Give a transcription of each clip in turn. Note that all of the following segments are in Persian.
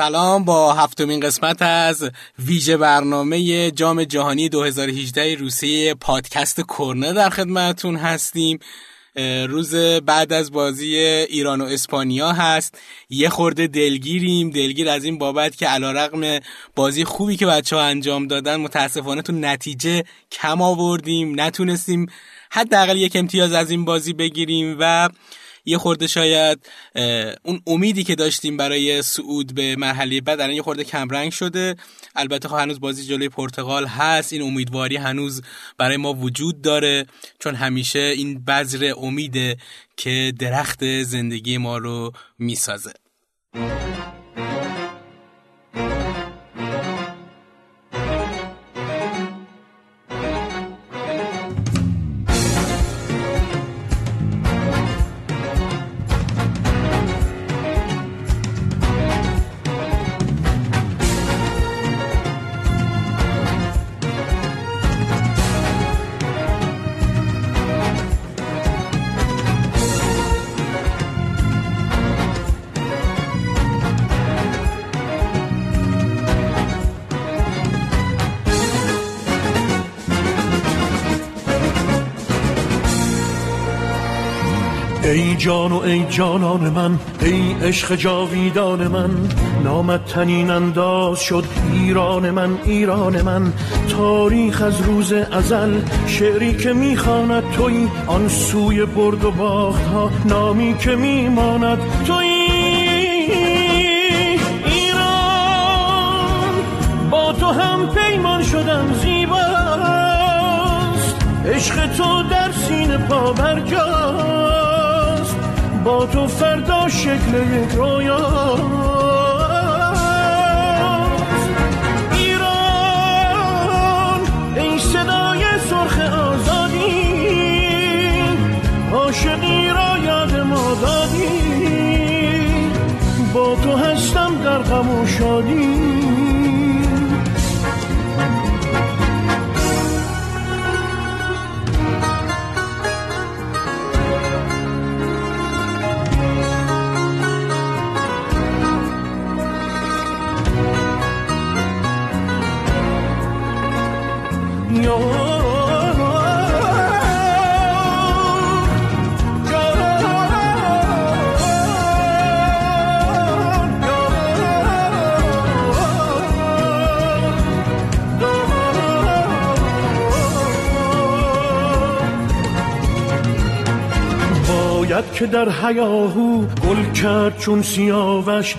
سلام با هفتمین قسمت از ویژه برنامه جام جهانی 2018 روسیه پادکست کرنر در خدمتتون هستیم. روز بعد از بازی ایران و اسپانیا هست. یه خورده دلگیریم. دلگیر از این بابت که علا رقم بازی خوبی که بچه ها انجام دادن متاسفانه تو نتیجه کم آوردیم. نتونستیم حداقل یک امتیاز از این بازی بگیریم و یه خورده شاید اون امیدی که داشتیم برای صعود به مرحله بعد الان یه خورده کمرنگ شده. البته خب هنوز بازی جلوی پرتغال هست این امیدواری هنوز برای ما وجود داره. چون همیشه این بذر امیده که درخت زندگی ما رو می‌سازه. جان و ای جانان من ای عشق جاویدان من نامت تنین انداز شد ایران من ایران من. تاریخ از روز ازل شعری که می‌خواند توی آن سوی برد و باخت ها نامی که میماند توی ایران. با تو هم پیمان شدم زیباست عشق تو در سینه پا برجاست. با تو فردا شکل یک رویاست ایران ای صدای سرخ آزادی عاشقی را یاد ما دادی. با تو هستم در غم و شادی. که در حیاهو گل کرد چون سیاوش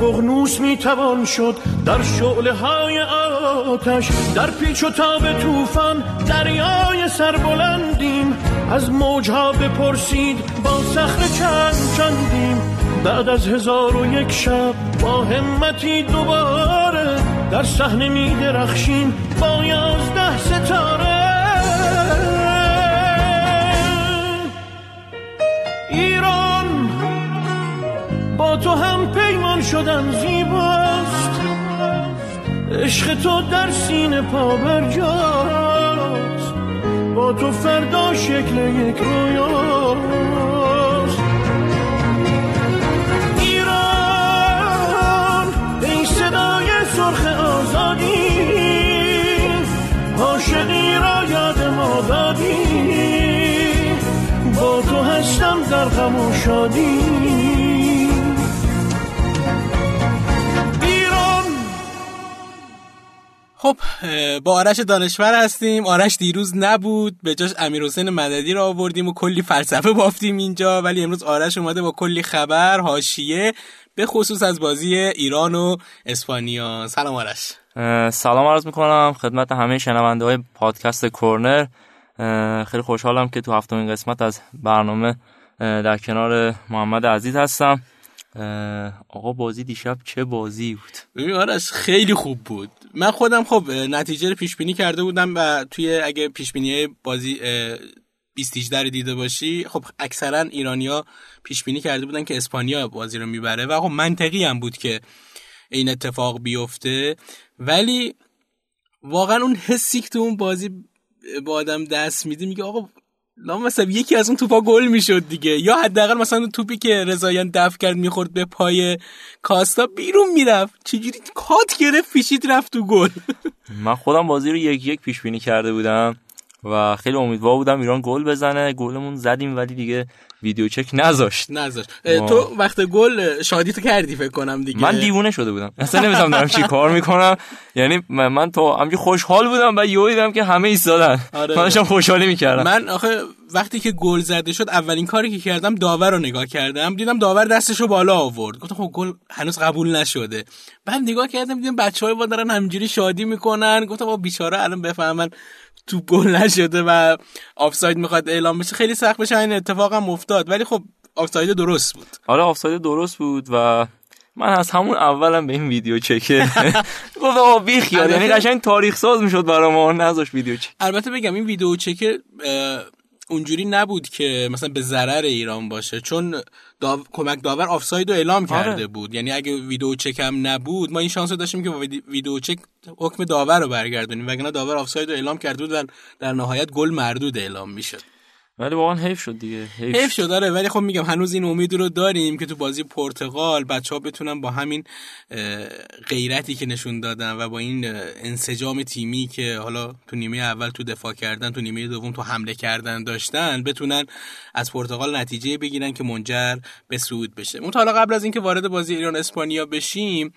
قغنوس می‌توان شد در شعله های آتش. در پیچ و تاب طوفان دریای سربلندیم از موجها بپرسید با صخره چند چندیم. بعد از هزار و یک شب با همتی دوباره در صحنه می درخشیم با یازده ستاره تو هم پیمان شدم زیباست. عشق تو در سینه پا برجاست. با تو فردا شکل یک رویاست. ایران ای صدای سرخ آزادی. عاشقی را یاد ما دادی. با تو هستم در غم و شادی. خب با آرش دانشور هستیم. آرش دیروز نبود. به جاش امیر حسین مددی رو آوردیم و کلی فلسفه بافتیم اینجا. ولی امروز آرش اومده با کلی خبر حاشیه به خصوص از بازی ایران و اسپانیا. سلام آرش. سلام عرض می‌کنم. خدمت همه شنونده های پادکست کورنر. خیلی خوشحالم که تو هفتمین قسمت از برنامه در کنار محمد عزیز هستم. آقا بازی دیشب چه بازی بود؟ ببین آرش خیلی خوب بود. من خودم خب نتیجه رو پیش بینی کرده بودم و توی اگه پیش بینی بازی 20 رو دیده باشی خب اکثرا ایرانیا پیش بینی کرده بودن که اسپانیا بازی رو می‌بره و خب منطقی هم بود که این اتفاق بیفته. ولی واقعا اون حسی که تو اون بازی با آدم دست میده میگه آقا مثلا یکی از اون توپا گل می‌شد دیگه. یا حداقل مثلا توپی که رضایان دفع کرد می‌خورد به پای کاستا بیرون می‌رفت. چجوری کات گرفت پیشید رفت تو گل. من خودم بازی رو یک یک پیش بینی کرده بودم. و خیلی امیدوار بودم ایران گل بزنه. گلمون زدیم ولی دیگه ویدیو چک نذاشت. نذاشت. تو وقت گل شادی تو کردی فکر کنم دیگه. من دیوونه شده بودم. اصلا نمی‌دونم دارم چی کار می‌کنم. یعنی من تو همین خوشحال بودم و یهو دیدم که همه ایستادن. آره. من داشتم خوشحالی می‌کردم. من آخه وقتی که گل زده شد اولین کاری که کردم داور رو نگاه کردم. دیدم داور دستشو بالا آورد. گفتم خب گل هنوز قبول نشده. بعد نگاه کردم دیدم بچهای با دارن همینجوری شادی می‌کنن. گفتم با بیچاره الان بفهمن. تو گل نشده و آفساید می‌خواد اعلام بشه. خیلی سخت بشه این اتفاق هم افتاد. ولی خب آفساید درست بود. آره آفساید درست بود و من از همون اولم به این ویدیو چکه. گفت آقا بی خیال. یعنی قشنگ تاریخ ساز می‌شد برای ما نذاش ویدیو چک. البته بگم این ویدیو چکه اونجوری نبود که مثلا به ضرر ایران باشه. چون داو... کمک داور آفساید رو اعلام آره. کرده بود. یعنی اگه ویدیو چک هم نبود ما این شانس رو داشتیم که با ویدیو چک حکم داور رو برگردونیم. وگرنه داور آفساید رو اعلام کرده بود و در نهایت گل مردود اعلام می‌شد. ولی واقعا حیف شد دیگه. حیف, حیف شد. داره ولی خب میگم هنوز این امید رو داریم که تو بازی پرتغال بچه ها بتونن با همین غیرتی که نشون دادن و با این انسجام تیمی که حالا تو نیمه اول تو دفاع کردن تو نیمه دوم تو حمله کردن داشتن بتونن از پرتغال نتیجه بگیرن که منجر به صعود بشه. اون حالا قبل از اینکه وارد بازی ایران اسپانیا بشیم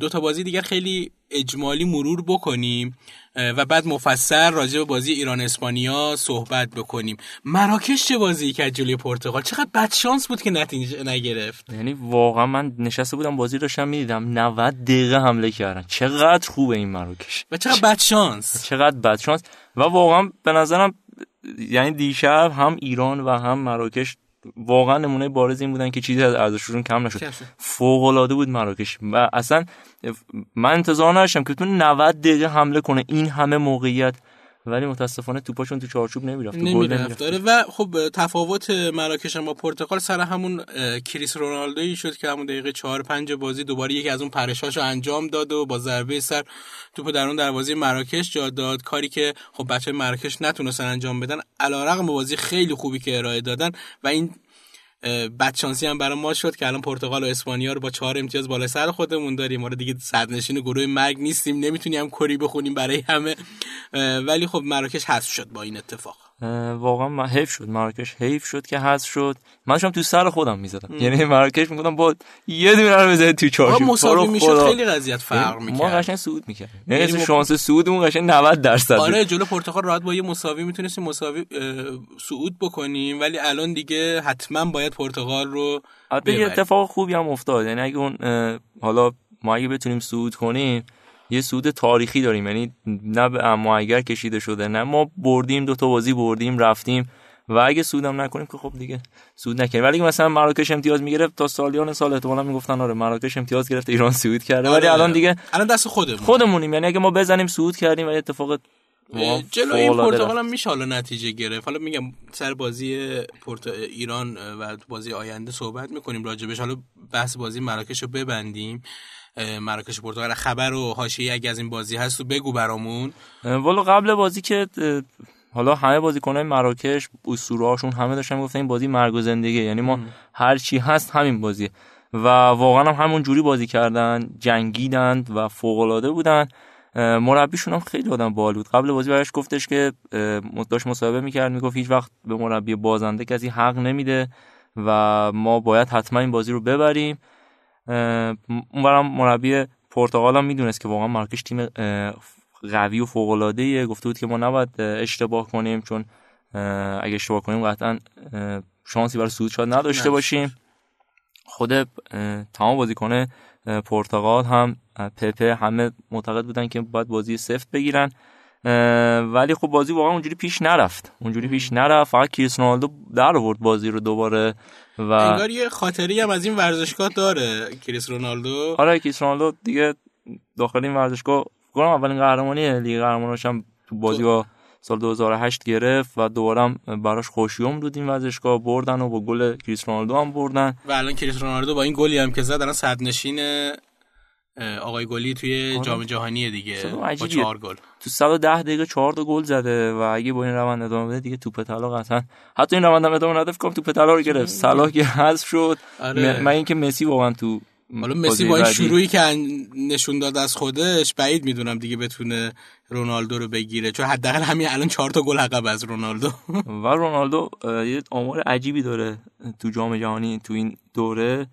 دو تا بازی دیگر خیلی اجمالی مرور بکنیم و بعد مفصل راجع به بازی ایران اسپانیا صحبت بکنیم. مراکش چه بازی کرد جلوی پرتغال؟ چقدر بد شانس بود که نتیجه نگرفت. یعنی واقعا من نشسته بودم بازی داشتم می‌دیدم 90 دقیقه حمله کردن. چقدر خوبه این مراکش. و چقدر بد شانس. چقدر بد شانس. و واقعا به نظرم یعنی دیشب هم ایران و هم مراکش واقعا نمونه بارز این بودن که چیزی از ارزششون کم نشد. فوق العاده بود مراکش. و اصلا من انتظار نداشتم که تو 90 دقیقه حمله کنه. این همه موقعیت ولی متاسفانه توپاشون تو چارچوب نمی‌رفت نمی‌رفت. داره و خب تفاوت مراکش با پرتغال سر همون کریس رونالدویی شد که همون دقیقه 4 5 بازی دوباره یکی از اون پرشاشو انجام داد و با ضربه سر توپ در اون دروازه مراکش جا داد. کاری که خب بچه مراکش نتونستن انجام بدن علیرغم بازی خیلی خوبی که ارائه دادن و این بدشانسی هم برای ما شد که الان پرتغال و اسپانیا رو با چهار امتیاز بالا سر خودمون داریم. ما دیگه صدرنشین گروه مرگ نیستیم. نمی‌تونیم کری بخونیم برای همه. ولی خب مراکش حذف شد با این اتفاق. واقعا من حیف شد مراکش حیف شد که حذف شد. من تو سر خودم می‌زدم. یعنی مراکش می‌گفتم با یه دونه رو بزنید تو چارچوب. مساوی می‌شد خیلی قضیت فرق می‌کرد. ما قشنگ صعود می‌کرد یعنی م... شانس صعودمون قشنگ 90 درصد آره جلو پرتغال راحت با یه مساوی می‌تونستیم مساوی صعود بکنیم ولی الان دیگه حتما باید پرتغال رو البته اتفاق خوبی هم افتاد. یعنی اگه اون حالا ما اگه بتونیم صعود کنیم یه سود تاریخی داریم. یعنی نه به اما اگر کشیده شده نه ما بردیم دو تا بازی بردیم رفتیم. و اگه سودم نکنیم که خب دیگه سود نکنیم ولی مثلا مراکش امتیاز می‌گرفت تا سالیان سال احتمالاً می‌گفتن آره مراکش امتیاز گرفت ایران سود کرده. ولی آره. الان دیگه الان دست خودمون. خودمونیم. یعنی اگه ما بزنیم سود کردیم و اتفاق جلو این پرتغال هم میشه حالا نتیجه گرفت. حالا میگم سر بازی پورت ایران و بازی آینده صحبت می‌کنیم راجبش. حالا بحث بازی مراکش رو ببندیم. مراکش پرتغال. خبر و حاشیه اگه از این بازی هست تو بگو برامون. والا قبل بازی که حالا همه بازیکنای مراکش اسطوره‌هاشون همه داشتن گفتن این بازی مرگ و زندگی یعنی ما هر چی هست همین بازی و واقعا هم همون جوری بازی کردن جنگیدند و فوق العاده بودن مربیشون هم خیلی آدم بال بود. قبل بازی برایش گفتش که داشت مصاحبه می‌کرد می‌گفت هیچ وقت به مربی بازنده کسی حق نمیده و ما باید حتما این بازی رو ببریم. اونورم مربی پرتغال هم می‌دونست که واقعا مارکش تیم قوی و فوق العاده گفته بود که ما نباید اشتباه کنیم چون اگه اشتباه کنیم قطعا شانسی برای صعود شاید نداشته باشیم. خود تمام بازیکن پرتغال هم پپه همه معتقد بودن که باید بازی سفت بگیرن. ولی خب بازی واقعا اونجوری پیش نرفت. اونجوری پیش نرفت. فقط کریس رونالدو در آورد بازی رو دوباره. و انگار یه خاطره‌ای هم از این ورزشگاه داره کریس رونالدو. آره کریس رونالدو دیگه داخل این ورزشگاه گفتم اولین قهرمانی لیگ قهرماناش هم تو بازی با سال 2008 گرفت و دوباره براش خوش‌یمن بود این ورزشگاه بردن و با گل کریس رونالدو هم بردن. و الان کریس رونالدو با این گلی هم که زد الان صدرنشین آقای گلی توی آره. جام جهانی دیگه با چهار گل. تو 110 دقیقه 4 تا گل زده و اگه با این روند ادامه بده دیگه توپ طلا قطعا. حتی این روند ادامه نده فکر توپ طلا رو گرفت. صلاح که حذف شد. آره. من اینکه مسی واقعا تو حالا مسی با این شروعی که نشون داد از خودش بعید می‌دونم دیگه بتونه رونالدو رو بگیره. چون حداقل همین الان چهار تا گل عقب از رونالدو. و رونالدو یه آمار عجیبی داره تو جام جهانی تو این دوره.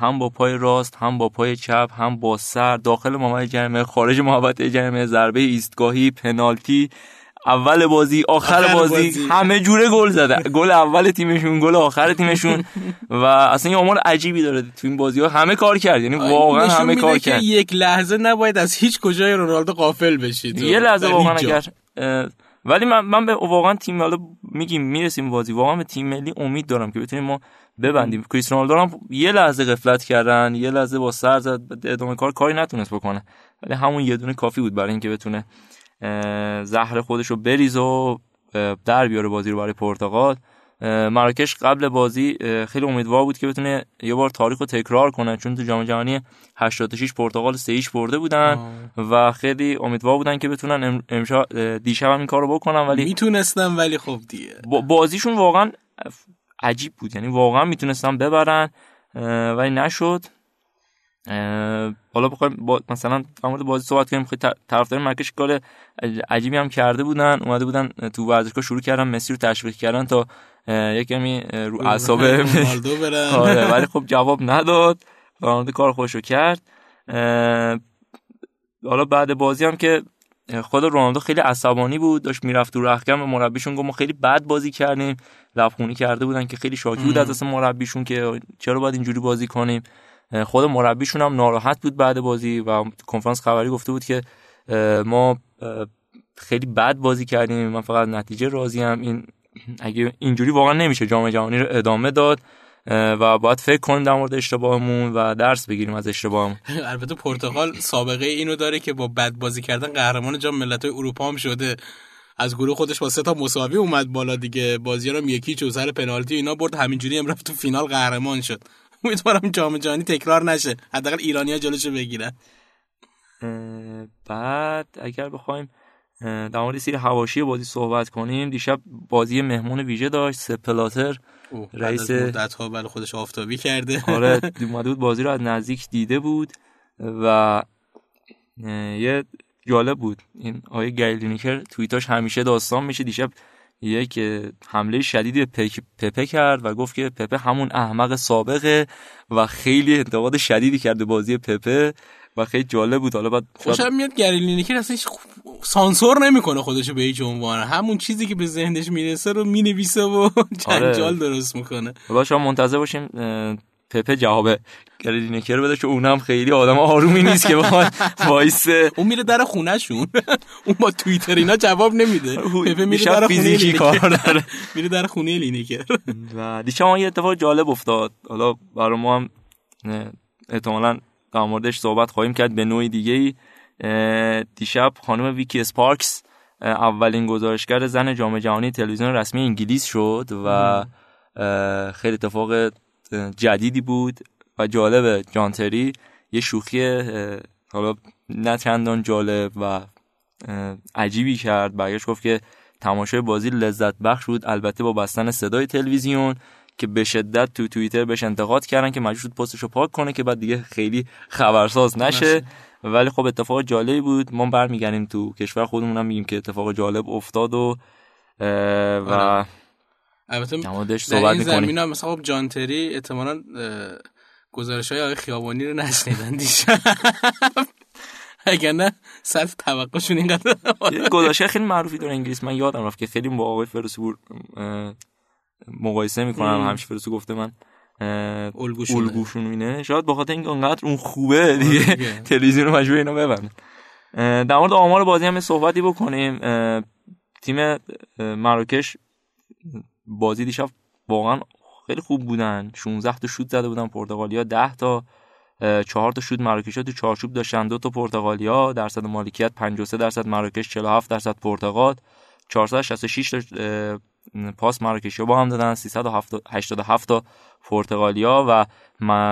هم با پای راست هم با پای چپ هم با سر داخل محوطه جریمه خارج محوطه جریمه ضربه ایستگاهی پنالتی اول بازی آخر, بازی, بازی, همه جوره گل زده گل اول تیمشون گل آخر تیمشون. و اصلا این آمار عجیبی داره تو این بازی ها همه کار کرد یعنی واقعا همه کار کرد یک لحظه نباید از هیچ کجای رونالدو غافل بشید. یه لحظه واقعا اگر ولی من من به واقعا تیم حالا میگیم می‌رسیم بازی. واقعا به تیم ملی امید دارم که بتونیم ما ببندیم. کریس رونالدو هم یه لحظه غفلت کردن یه لحظه با سر زد ادامه کار کاری نتونست بکنه. ولی همون یه دونه کافی بود برای اینکه بتونه زهر خودش رو بریز و در بیاره بازی رو برای پرتغال. مراکش قبل بازی خیلی امیدوار بود که بتونه یه بار تاریخ رو تکرار کنه چون تو جام جهانی 86 پرتغال 3 برده بودن و خیلی امیدوار بودن که بتونن امشا دیشب هم این کارو بکنن ولی می‌تونستن ولی خب دیگه. بازیشون واقعا عجیب بود. یعنی واقعا می‌تونستن ببرن ولی نشد. حالا بخوایم با مثلا در مورد بازی صحبت کنیم. خیلی طرفدار مرکز کار عجیبی هم کرده بودن. اومده بودن تو ورزشگاه شروع کردن مسی رو تشویق کردن تا یکمی رو اعصاب آره ولی خب جواب نداد. رونالدو کار خوش رو کرد. حالا بعد بازی هم که خود رونالدو خیلی عصبانی بود داشت می‌رفت تو رختکن و مربیشون گفت ما خیلی بد بازی کردیم. لبخونی کرده بودن که خیلی شاکی بود از اصلا مربیشون که چرا باید اینجوری بازی کنیم. خود مربیشون هم ناراحت بود بعد بازی و کنفرانس خبری گفته بود که ما خیلی بد بازی کردیم. من فقط نتیجه راضی هم این اگه اینجوری واقعا نمیشه جام جهانی رو ادامه داد. و باید فکر کنیم در مورد اشتباهمون و درس بگیریم از اشتباهمون. البته پرتغال سابقه اینو داره که با بد بازی کردن قهرمان جام ملت‌های اروپا هم شده. از گروه خودش با سه تا مساوی اومد بالا دیگه. بازی هم یکی چو سر پنالتی اینا برد. همینجوری هم رفت تو فینال قهرمان شد. امیدوارم جام جهانی تکرار نشه. حداقل ایرانیا جلوشو بگیرن. بعد اگر بخوایم در مورد سیر حواشی بازی صحبت کنیم. دیشب بازی مهمون ویژه داشت سپلاتر رئیس مدت ها بله خودش آفتابی کرده. آره اومده بود بازی رو از نزدیک دیده بود و یه جالب بود. این آقای گری لینیکر توییتاش همیشه داستان میشه. دیشب یک حمله شدیدی به پپه کرد و گفت که پپه همون احمق سابقه و خیلی انتقاد شدیدی کرده بازی پپه. و خیلی جالب بود. حالا بعد خوشم میاد گری لینیکر اصلا سانسور نمی‌کنه خودشو به هیچ عنوان. همون چیزی که به ذهنش می‌رسه رو می‌نویسه و آره. جنجال درست می‌کنه. باشه منتظر باشیم پپه جواب گری لینیکر بده که اونم خیلی آدم آرومی نیست که بخواد وایسه اون میره در خونهشون. اون با توییتر اینا جواب نمیده. پپه میره در خونه کار داره. میره در خونه لینیکر و دیشب یه اتفاق جالب افتاد. حالا برای ما هم احتمالاً در موردش صحبت خواهیم کرد به نوعی دیگه ای. دیشب خانم ویکی اسپارکس اولین گزارشگر زن جام جهانی تلویزیون رسمی انگلیس شد و خیلی اتفاق جدیدی بود و جالب جانتری یه شوخی حالا نه چندان جالب و عجیبی کرد. برگشت گفت که تماشای بازی لذت بخش بود. البته با بستن صدای تلویزیون که به شدت تو توییتر بهش انتقاد کردن که مجبور شد پستشو پاک کنه که بعد دیگه خیلی خبرساز نشه. ولی خب اتفاق جالبی بود. ما برمیگردیم تو کشور خودمون هم میگیم که اتفاق جالب افتاد و و آره. البته صحبت این زمین هم مثلا خب جانتری احتمالاً گزارش های آقای خیابانی رو نشنیدن دیشب. اگر نه صرف توقعشون اینقدر یه گزارش خیلی معروفی داره انگلیس. من یادم رفت که خیلی با آقای مقایسه می‌کنم همیشه فرسو گفته من. الگوشون اینه شاید به خاطر اینکه انقدر اون خوبه دیگه. تلویزیون رو مجبور اینا ببرن اه، در مورد آمار بازی هم صحبتی بکنیم. تیم مراکش بازی دیشب واقعا خیلی خوب بودن. 16 تا شوت زده بودن پرتغالیا. 10 تا اه، چهار تا شوت مراکش تو چارچوب داشتن. دو تا پرتغالیا. درصد مالکیت 53 درصد مراکش 47 درصد پرتغال. 466 تا پاس مراکشی با هم دادن 387 تا پرتغالیا و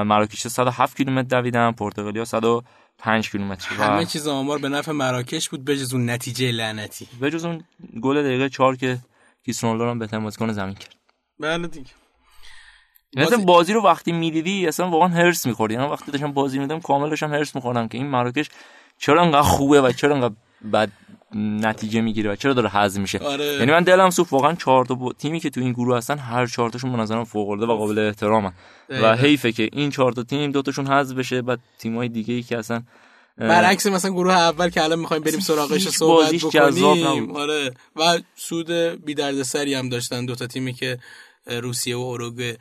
مراکش 107 کیلومتر دویدن پرتغالیا 105 کیلومتر. و همه چیز آمار به نفع مراکش بود بجز اون نتیجه لعنتی. به جز اون گل دقیقه 4 که کریستیانو رونالدو بهترین بازیکن زمین کرد. بله دیگه. مثلا بازی رو وقتی می‌دیدی اصلا واقعا هرس میخوردی. یعنی وقتی داشتم بازی میدم کامل داشتم هرس میخوردم که این مراکش چرا انقدر خوبه و چرا انقدر بد نتیجه می‌گیره و چرا داره حذف میشه آره. یعنی من دلم سوخت واقعا چهار تا با- تیمی که تو این گروه هستن هر چهار تاشون به نظرم فوق العاده و قابل احترامن. و حیفه که این چهار تا تیم دو تاشون حذف بشه بعد تیمای دیگه ای که اصلا برعکس مثلا گروه اول که الان می‌خوایم بریم سراغش صحبت بکنیم. آره و سود بی دردسری هم داشتن دو تا تیمی که روسیه و اوروگوئه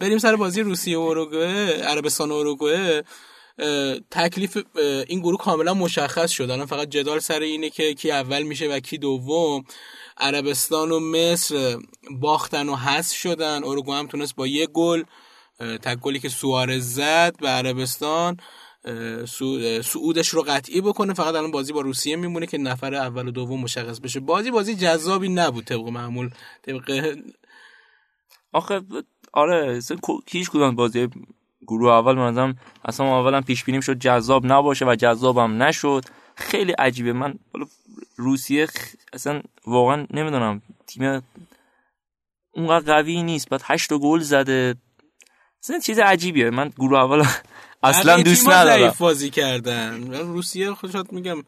بریم سر بازی روسیه و اوروگوئه عربستان و اوروگوئه تکلیف این گروه کاملا مشخص شد. الان فقط جدال سر اینه که کی اول میشه و کی دوم. عربستان و مصر باختن و حذف شدن. اوروگوئه هم تونست با یه گل تک گلی که سوارز زد به عربستان صعودش رو قطعی بکنه. فقط الان بازی با روسیه میمونه که نفر اول و دوم مشخص بشه. بازی بازی جذابی نبود طبق معمول. طبق آخه آره هیچ کدوم بازی گروه اول به نظرم اصلا اولا پیش بینیم شد جذاب نباشه و جذابم نشد. خیلی عجیبه. من روسیه خ- اصلا واقعا نمی‌دونم. تیم اونقدر قوی نیست. بعد هشت گل زده. اصلا چیز عجیبیه. من گروه اول اصلا دوست ندارم. ضعیف بازی کردن. روسیه خودشات میگم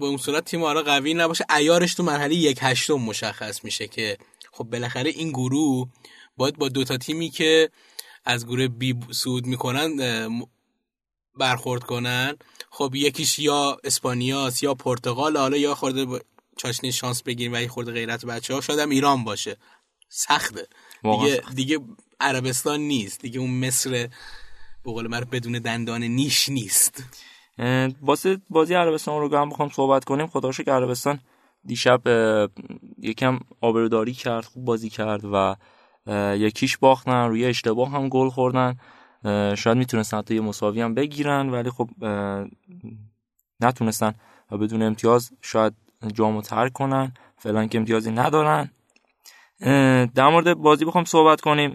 به اون صورت تیم آره قوی نباشه. ایارش تو مرحله یک هشتم مشخص میشه که خب بالاخره این گروه باید با دوتا تیمی که از گروه بی سود می‌کنن برخورد کنن. خب یکیش یا اسپانیاس یا پرتغال حالا یا خورده با چاشنی شانس بگیریم و یه خورده غیرت بچه ها شاید هم ایران باشه. سخته. دیگه, دیگه عربستان نیست. دیگه اون مصر به قول من بدون دندان نیش نیست. واسه بازی عربستان رو هم بخوام صحبت کنیم. خدا رو شکر عربستان دیشب یکم آبروداری کرد خوب بازی کرد و یکیش باختن روی اشتباه هم گل خوردن. شاید می‌تونستن حتی یه مساوی هم بگیرن ولی خب نتونستن و بدون امتیاز شاید جامو ترک کنن. فعلا که امتیازی ندارن. در مورد بازی بخوام صحبت کنیم.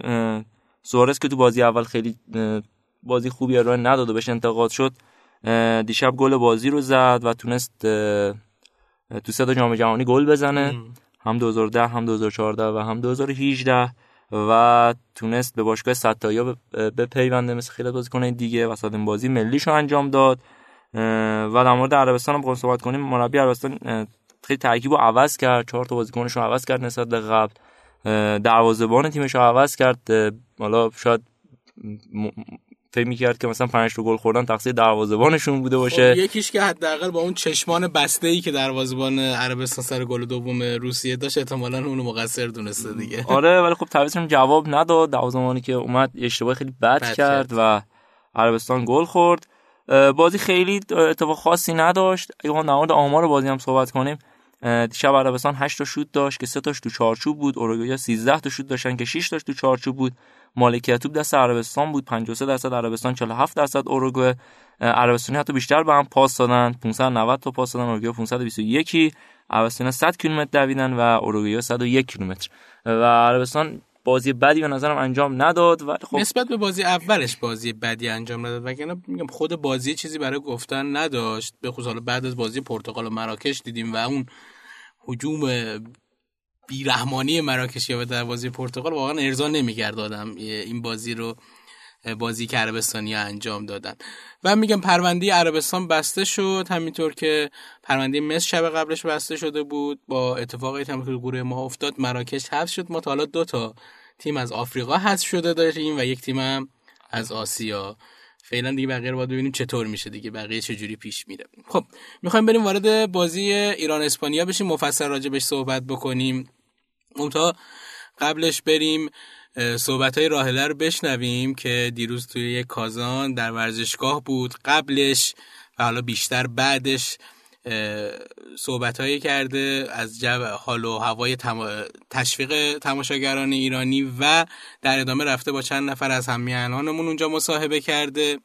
سوارز که تو بازی اول خیلی بازی خوبی ارائه نداد و بهش انتقاد شد دیشب گل بازی رو زد و تونست تو سه تا جام جهانی گل بزنه. هم 2010 هم 2014 و هم 2018 و تونست به باشگاه ستایا ب- بپیونده مثل خیلی بازیکنان دیگه و این بازی ملیشو انجام داد. و در مورد عربستان هم بخوایم صحبت کنیم. مربی عربستان خیلی ترکیب رو عوض کرد چهار تا بازیکنش رو عوض کرد نسبت به قبل. دروازه‌بان تیمش رو عوض کرد. حالا شاید فکر می‌کرد که مثلا 5 تا گل خوردن تقصیر دروازه‌بانشون بوده باشه. خب یکیش که حداقل با اون چشمان بسته ای که دروازه‌بان عربستان سر گل دوم روسیه داشت احتمالاً اونو مقصر دونسته دیگه. آره ولی خب تعویضشون جواب نداد. دروازه‌بانی که اومد اشتباه خیلی بد, بد کرد. و عربستان گل خورد. بازی خیلی اتفاق خاصی نداشت. اگه ما در مورد آمار بازی هم صحبت کنیم دیشب عربستان 8 تا شوت داشت که 3 تاش تو چارچوب بود اوروگوئه 13 تا شوت داشتن که 6 تاش تو چارچوب بود. مالکیت توپ دست عربستان بود 53 درصد عربستان 47 درصد اوروگوئه عربستانی حتی بیشتر به هم پاس دادن 590 تا پاس دادن اوروگوئه 521 عربستان 100 کیلومتر دویدن و اوروگوئه 101 کیلومتر. و عربستان بازی بدی به نظرم انجام نداد ولی خب نسبت به بازی اولش بازی بدی انجام نداد وگرنه میگم خود بازی چیزی برای گفتن نداشت. به خصوص حالا بعد از بازی پرتغال و مراکش دیدیم و اون هجوم بیرحمانی مراکشی به دروازه پرتغال واقعا ارضا نمی‌کرد آدم این بازی رو بازی که عربستانی انجام دادن. و میگم پرونده عربستان بسته شد همینطور که پرونده مصر شب قبلش بسته شده بود. با اتفاقی هم که گروه ما افتاد مراکش حذف شد. ما تا حالا دو تا تیم از آفریقا حذف شده داریم و یک تیم هم از آسیا. فعلا دیگه بقیه رو باید ببینیم چطور میشه دیگه بقیه چجوری پیش میره. خب می‌خوایم بریم وارد بازی ایران اسپانیا بشیم مفصل راجبش صحبت بکنیم. اونتا قبلش بریم. صحبت های راهله رو بشنویم که دیروز توی یک کازان در ورزشگاه بود قبلش و حالا بیشتر بعدش صحبت هایی کرده از جو حال و هوای تشویق تماشاگران ایرانی و در ادامه رفته با چند نفر از همیهنانمون اونجا مصاحبه کرده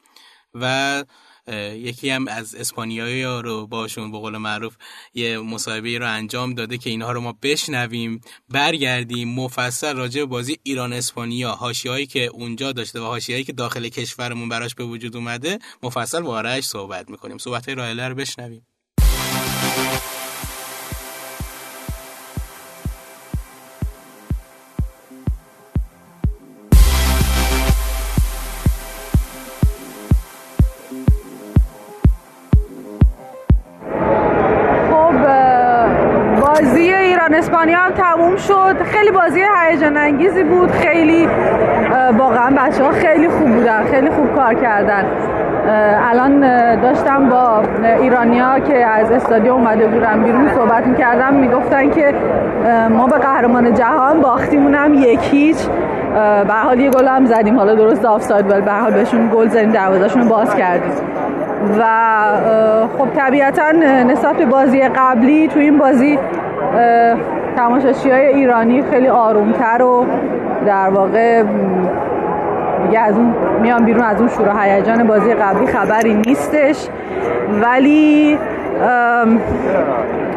و یکی هم از اسپانیایی ها رو باشون به قول معروف یه مصاحبه رو انجام داده که اینها رو ما بشنویم برگردیم مفصل راجع بازی ایران اسپانیا هایی که اونجا داشته و هایی که داخل کشورمون براش به وجود اومده مفصل وارش صحبت می‌کنیم. صحبت های راهله رو بشنویم. اسپانیا هم تموم شد. خیلی بازی هیجان انگیزی بود. خیلی واقعا بچه ها خیلی خوب بودن خیلی خوب کار کردن. الان داشتم با ایرانیا که از استادیوم اومده بودن بیرون صحبت می‌کردم. می‌گفتن که ما به قهرمان جهان باختیمون هم یک هیچ. به حال یه گل هم زدیم. حالا درست آفساید ولی به حال بهشون گل زدیم دروازهشون باز کردیم. و خب طبیعتا نسبت به بازی قبلی تو این بازی تماشاشی های ایرانی خیلی آرومتر و در واقع دیگه از اون میان بیرون از اون شور و هیجان بازی قبلی خبری نیستش. ولی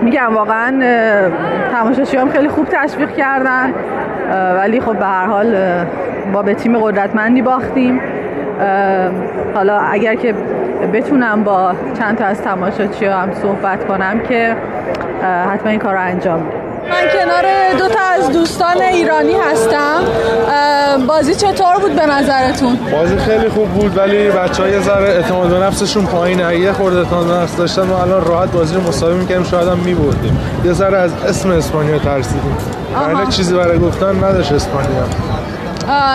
میگم واقعا تماشاشی هم خیلی خوب تشویق کردن. ولی خب به هر حال با به تیم قدرتمندی باختیم. حالا اگر که بتونم با چند تا از تماشاچی هم صحبت کنم که حتما این کار رو انجام میدم. من کنار دو تا از دوستان ایرانی هستم. بازی چطور بود به نظرتون؟ بازی خیلی خوب بود ولی بچه های ذره اعتماد به نفسشون پایینه. یه خورده اعتماد به نفس داشتن و الان راحت بازی رو مساوی می‌کنیم شاید هم میبردیم. یه ذره از اسم اسپانیا ترسیدیم. ولی چیزی برای گفتن نداشت اسپانیا.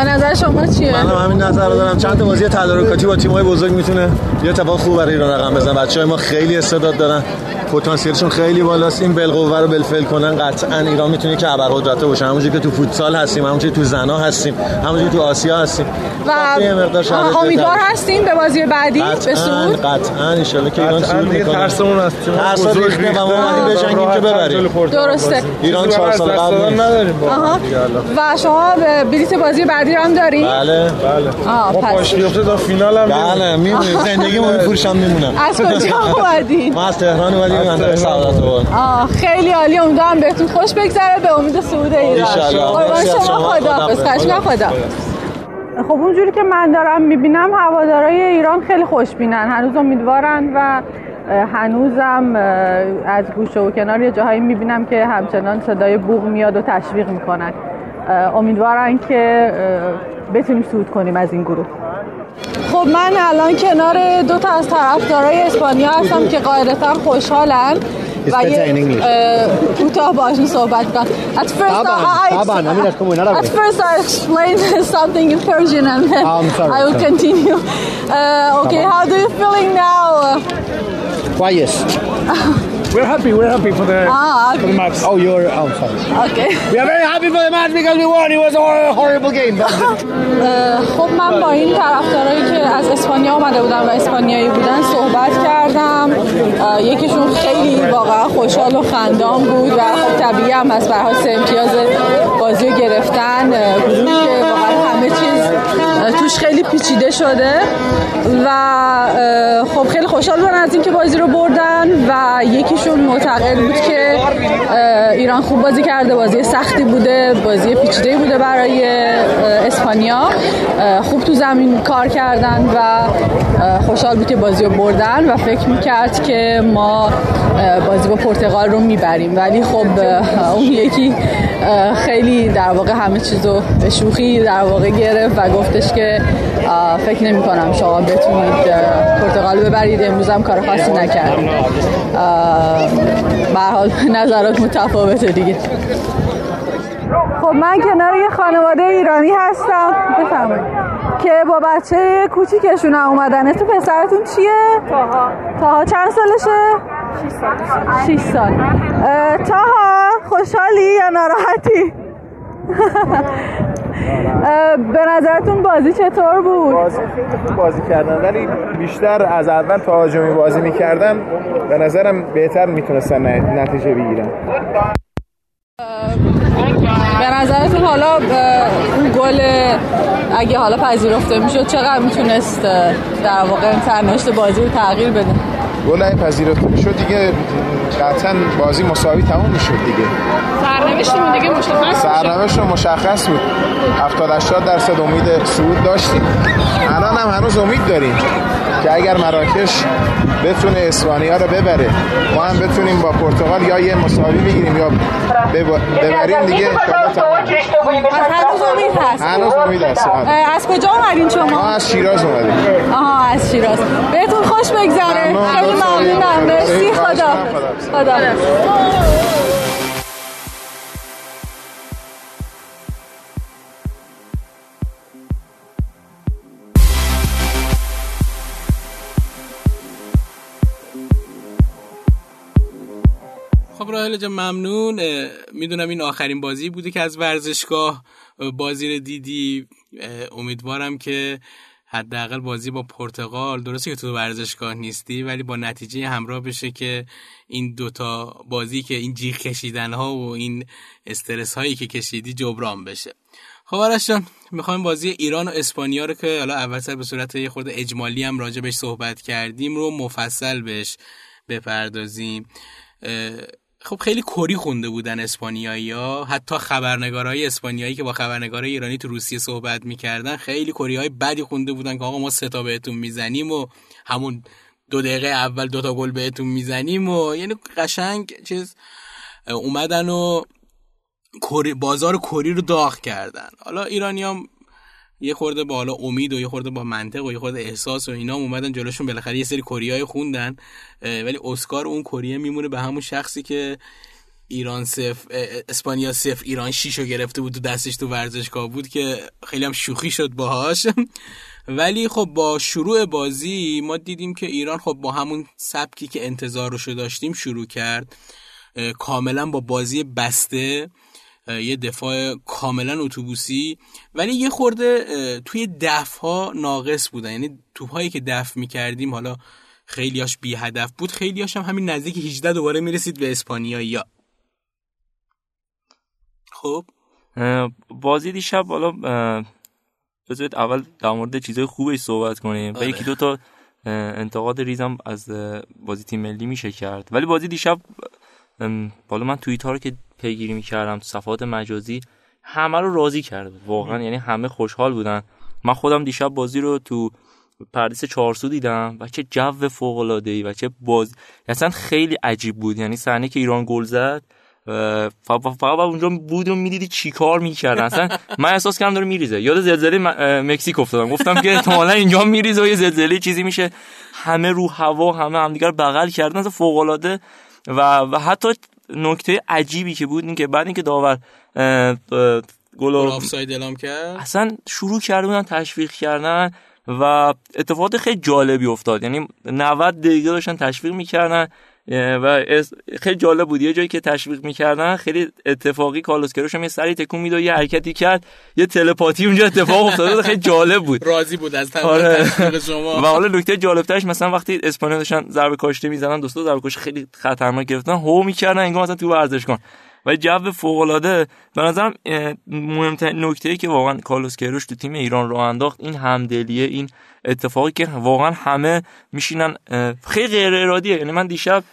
نظر شما چیه؟ من هم همین نظر رو دارم. چند تا بازی تدارکاتی با تیم‌های بزرگ می‌تونه یه اتفاق خوب برای ایران رقم بزنه. بچه‌های ما خیلی استعداد دارن. پتانسیلشون خیلی بالاست. این بالقوه رو بلفل کنن. قطعا ایران می‌تونه که ابرقدرت باشه. همونجوری که تو فوتسال هستیم همونجوری تو زنا هستیم همونجوری تو آسیا هستیم. و امیدوار هستیم به بازی بعدی به سود. قطعا. ان شاء که ایران سود می‌کنه. ترسمون از تیم بزرگ و ما اومدیم بجنگیم که ببریم. درسته. ایران 4 سال قبل نداریم. و شما بلیت بازی بعدی رو هم داریم؟ بله. بله. ما پاش بیفته تا فینال هم بله میمونیم. زندگیمون میفروشم میمونم. از کجا اومدین؟ ما از تهران اومدیم آه خیلی عالی. امیدوارم بهتون خوش بگذره. به امید صعود ایران. قربان شما. خدا خدا خدا خب اونجوری که من دارم می‌بینم هوادارای ایران خیلی خوشبینن. هنوز امیدوارن و هنوزم از گوشه و کنار یه جاهایی می‌بینم که همچنان صدای بوغ میاد و تشویق می‌کنن. امیدوارن که بتونیم صعود کنیم از این گروه خب من الان کنار دو تا از طرفدارای اسپانیا هستم که قاعدتا خوشحالن و یه کوتاه باشون صحبت کنم At first I, At first I explained something in Persian and then I will continue. Uh, okay, how do you feeling now? Quiet. We're happy. We're happy for the, ah, okay. for the match. Oh, you're. Sorry. Okay. We are very happy for the match because we won. It was a horrible game. خب من با این طرفدارایی که از اسپانیا اومده بودن و اسپانیایی بودن صحبت کردم یکیشون خیلی واقعا خوشحال و خندان بود و خب طبیعی هم از برای امتیاز بازی رو گرفتن گروهی که واقعا همه چیز توش خیلی پیچیده شده و خب خیلی خوشحال بودن از اینکه بازی رو بردن و یکیشون معتقد بود که ایران خوب بازی کرده بازی سختی بوده بازی پیچیده بوده برای اسپانیا. خوب تو زمین کار کردن و خوشحال بود که بازی رو بردن و فکر می‌کرد که ما بازی با پرتغال رو می‌بریم. ولی خب اون یکی خیلی در واقع همه چیز رو به شوخی در واقع گرفت و گفتش که فکر نمی کنم شما بتونید پرتغال ببرید. امروز هم کار خاصی نکردیم به حال نظرات متفاوته دیگه. خب من کنار یه خانواده ایرانی هستم. بفرمایید. که که با بچه کوچیکشون هم اومدن. اسم پسرتون چیه؟ تاها تاها چند سالشه؟ 6 سال. 6 سال. اه، تاها خوشحالی یا ناراحتی؟ به نظرتون بازی چطور بود؟ بازی خیلی خوب بازی کردن ولی بیشتر از اول تهاجمی بازی می‌کردن به نظرم بهتر می‌تونستن نتیجه بگیرن. به نظرتون حالا اون گل اگه حالا پذیرفته می‌شد چقدر می‌تونست در واقع سرنوشت بازی رو تغییر بده؟ گل پذیرفته می‌شد دیگه قطعا بازی مساوی تموم می‌شد دیگه. سرنوشتمون دیگه مشخص سرنوشت مشخص بود. 70 80 درصد امید صعود داشتیم. الان هم هنوز امید داریم که اگر مراکش بتونه اسپانیا رو ببره. ما هم بتونیم با پرتغال یا یه مساوی بگیریم یا بب- ببریم دیگه. هنوز امید هست. هنوز امید هست. از کجا اومدین ما شما؟ از شیراز اومدیم. آها از شیراز. بهتون خوش بگذره. ممنون. خیلی ممنونم. مرسی. خدا. خدا. خدا راهل جان ممنون. می‌دونم این آخرین بازی بوده که از ورزشگاه اه، بازی رو دیدی. امیدوارم که حداقل بازی با پرتغال درسته که تو ورزشگاه نیستی ولی با نتیجه همراه بشه که این دوتا بازی که این جیغ کشیدن ها و این استرس هایی که کشیدی جبران بشه. خب آرش جان می‌خوایم بازی ایران و اسپانیا رو که حالا اول سر به صورت یه خورده اجمالی هم راجع صحبت کردیم رو مفصل بهش بپردازیم. خب خیلی کری خونده بودن اسپانیایی ها. حتی خبرنگارای اسپانیایی که با خبرنگارای ایرانی تو روسیه صحبت می‌کردن خیلی کری های بدی خونده بودن که آقا ما ستا بهتون می‌زنیم و همون دو دقیقه اول دوتا گل بهتون می‌زنیم و یعنی قشنگ چیز اومدن و بازار کری رو داغ کردن. حالا ایرانی هم یه خورده با حالا امید و یه خورده با منطق و یه خورده احساس و اینا اومدن جلوشون. بالاخره یه سری کوریای خوندن ولی اسکار اون کریه میمونه به همون شخصی که ایران اه، اسپانیا صفر ایران شیشو گرفته بود تو دستش تو ورزشگاه بود که خیلی هم شوخی شد باهاش. ولی خب با شروع بازی ما دیدیم که ایران خب با همون سبکی که انتظارشو داشتیم شروع کرد. کاملا با بازی بسته. یه دفاع کاملا اتوبوسی ولی یه خورده توی دفع ها ناقص بودن. یعنی توپ هایی که دفع می‌کردیم حالا خیلیاش بی هدف بود خیلیاش هم همین نزدیک 18 دوباره می‌رسید به اسپانیایی ها. خب؟ بازی دیشب حالا بذارید اول در مورد چیزای خوبش صحبت کنیم. و آره. یکی دو تا انتقاد ریزم از بازی تیم ملی میشه کرد. ولی بازی دیشب بالا من توییت ها رو که پیگیری می‌کردم تو صفحات مجازی همه رو راضی کرد بود. واقعا یعنی همه خوشحال بودن. من خودم دیشب بازی رو تو پردیس چارسو دیدم و چه جو فوق العاده ای و چه باز اصلا خیلی عجیب بود. یعنی صحنه که ایران گل زد فقط اونجا بود و می‌دیدی چی کار می‌کردن. اصلا من احساس کردم داره میریزه. یاد زلزله مکزیک افتادم. گفتم که احتمالا اینجا میریزه و یه زلزله چیزی میشه. همه رو هوا همه همدیگر بغل کردن. اصلا فوق العاده و, و حتی نکته عجیبی که بود این که بعد اینکه داور گل آفساید اعلام کرد. اصلا شروع کرده بودن تشویق کردن و اتفاقات خیلی جالبی افتاد. یعنی 90 دقیقه داشتن تشویق می‌کردن. و خیلی جالب بود. یه جایی که تشویق می‌کردن خیلی اتفاقی کارلوس کروش هم یه سری تکون می‌داد یه حرکتی کرد یه تلپاتی اونجا اتفاق افتاده بود. خیلی جالب بود. راضی بود از آره. شما. و حالا نکته جالبترش مثلا وقتی اسپانیا داشتن ضربه کاشته می‌زنن دوستا ضربه کاش خیلی خطرناک گرفتن هو می‌کردن انگار مثلا تو ورزشگاه و جو فوق العاده به نظرم مهمترین نکته ای که واقعا کارلوس کیروش تو تیم ایران رو انداخت این همدلیه این اتفاقی که واقعا همه میشینن خیلی غیر ارادیه یعنی من دیشب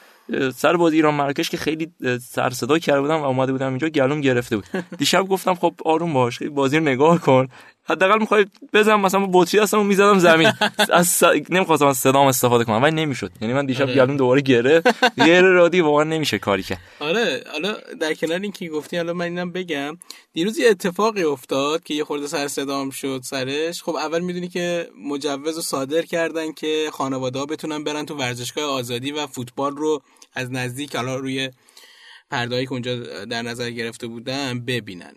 سر بازی ایران مراکش که خیلی سر صدا کرده بودم و اومده بودم اینجا گلوم گرفته بود. دیشب گفتم خب آروم باش خیلی بازی رو نگاه کن. حداقل می‌خوای بزنم مثلا با بطری هستم و می‌زدم زمین. از س... نمی‌خواستم از صدام استفاده کنم ولی نمی‌شد. یعنی من دیشب آره. گلوم دوباره گرفت غیر ارادی واقعا نمیشه کاری کرد. آره حالا در کنار این که گفتی حالا من اینم بگم. دیروز یه اتفاقی افتاد که یه خورده سر صدام شد سرش. خب اول می‌دونی که مجوز رو صادر کردن که خانواده ها بتونن برن تو ورزشگاه آزادی و فوتبال رو از نزدیک حالا روی پردهایی که اونجا در نظر گرفته بودن ببینن.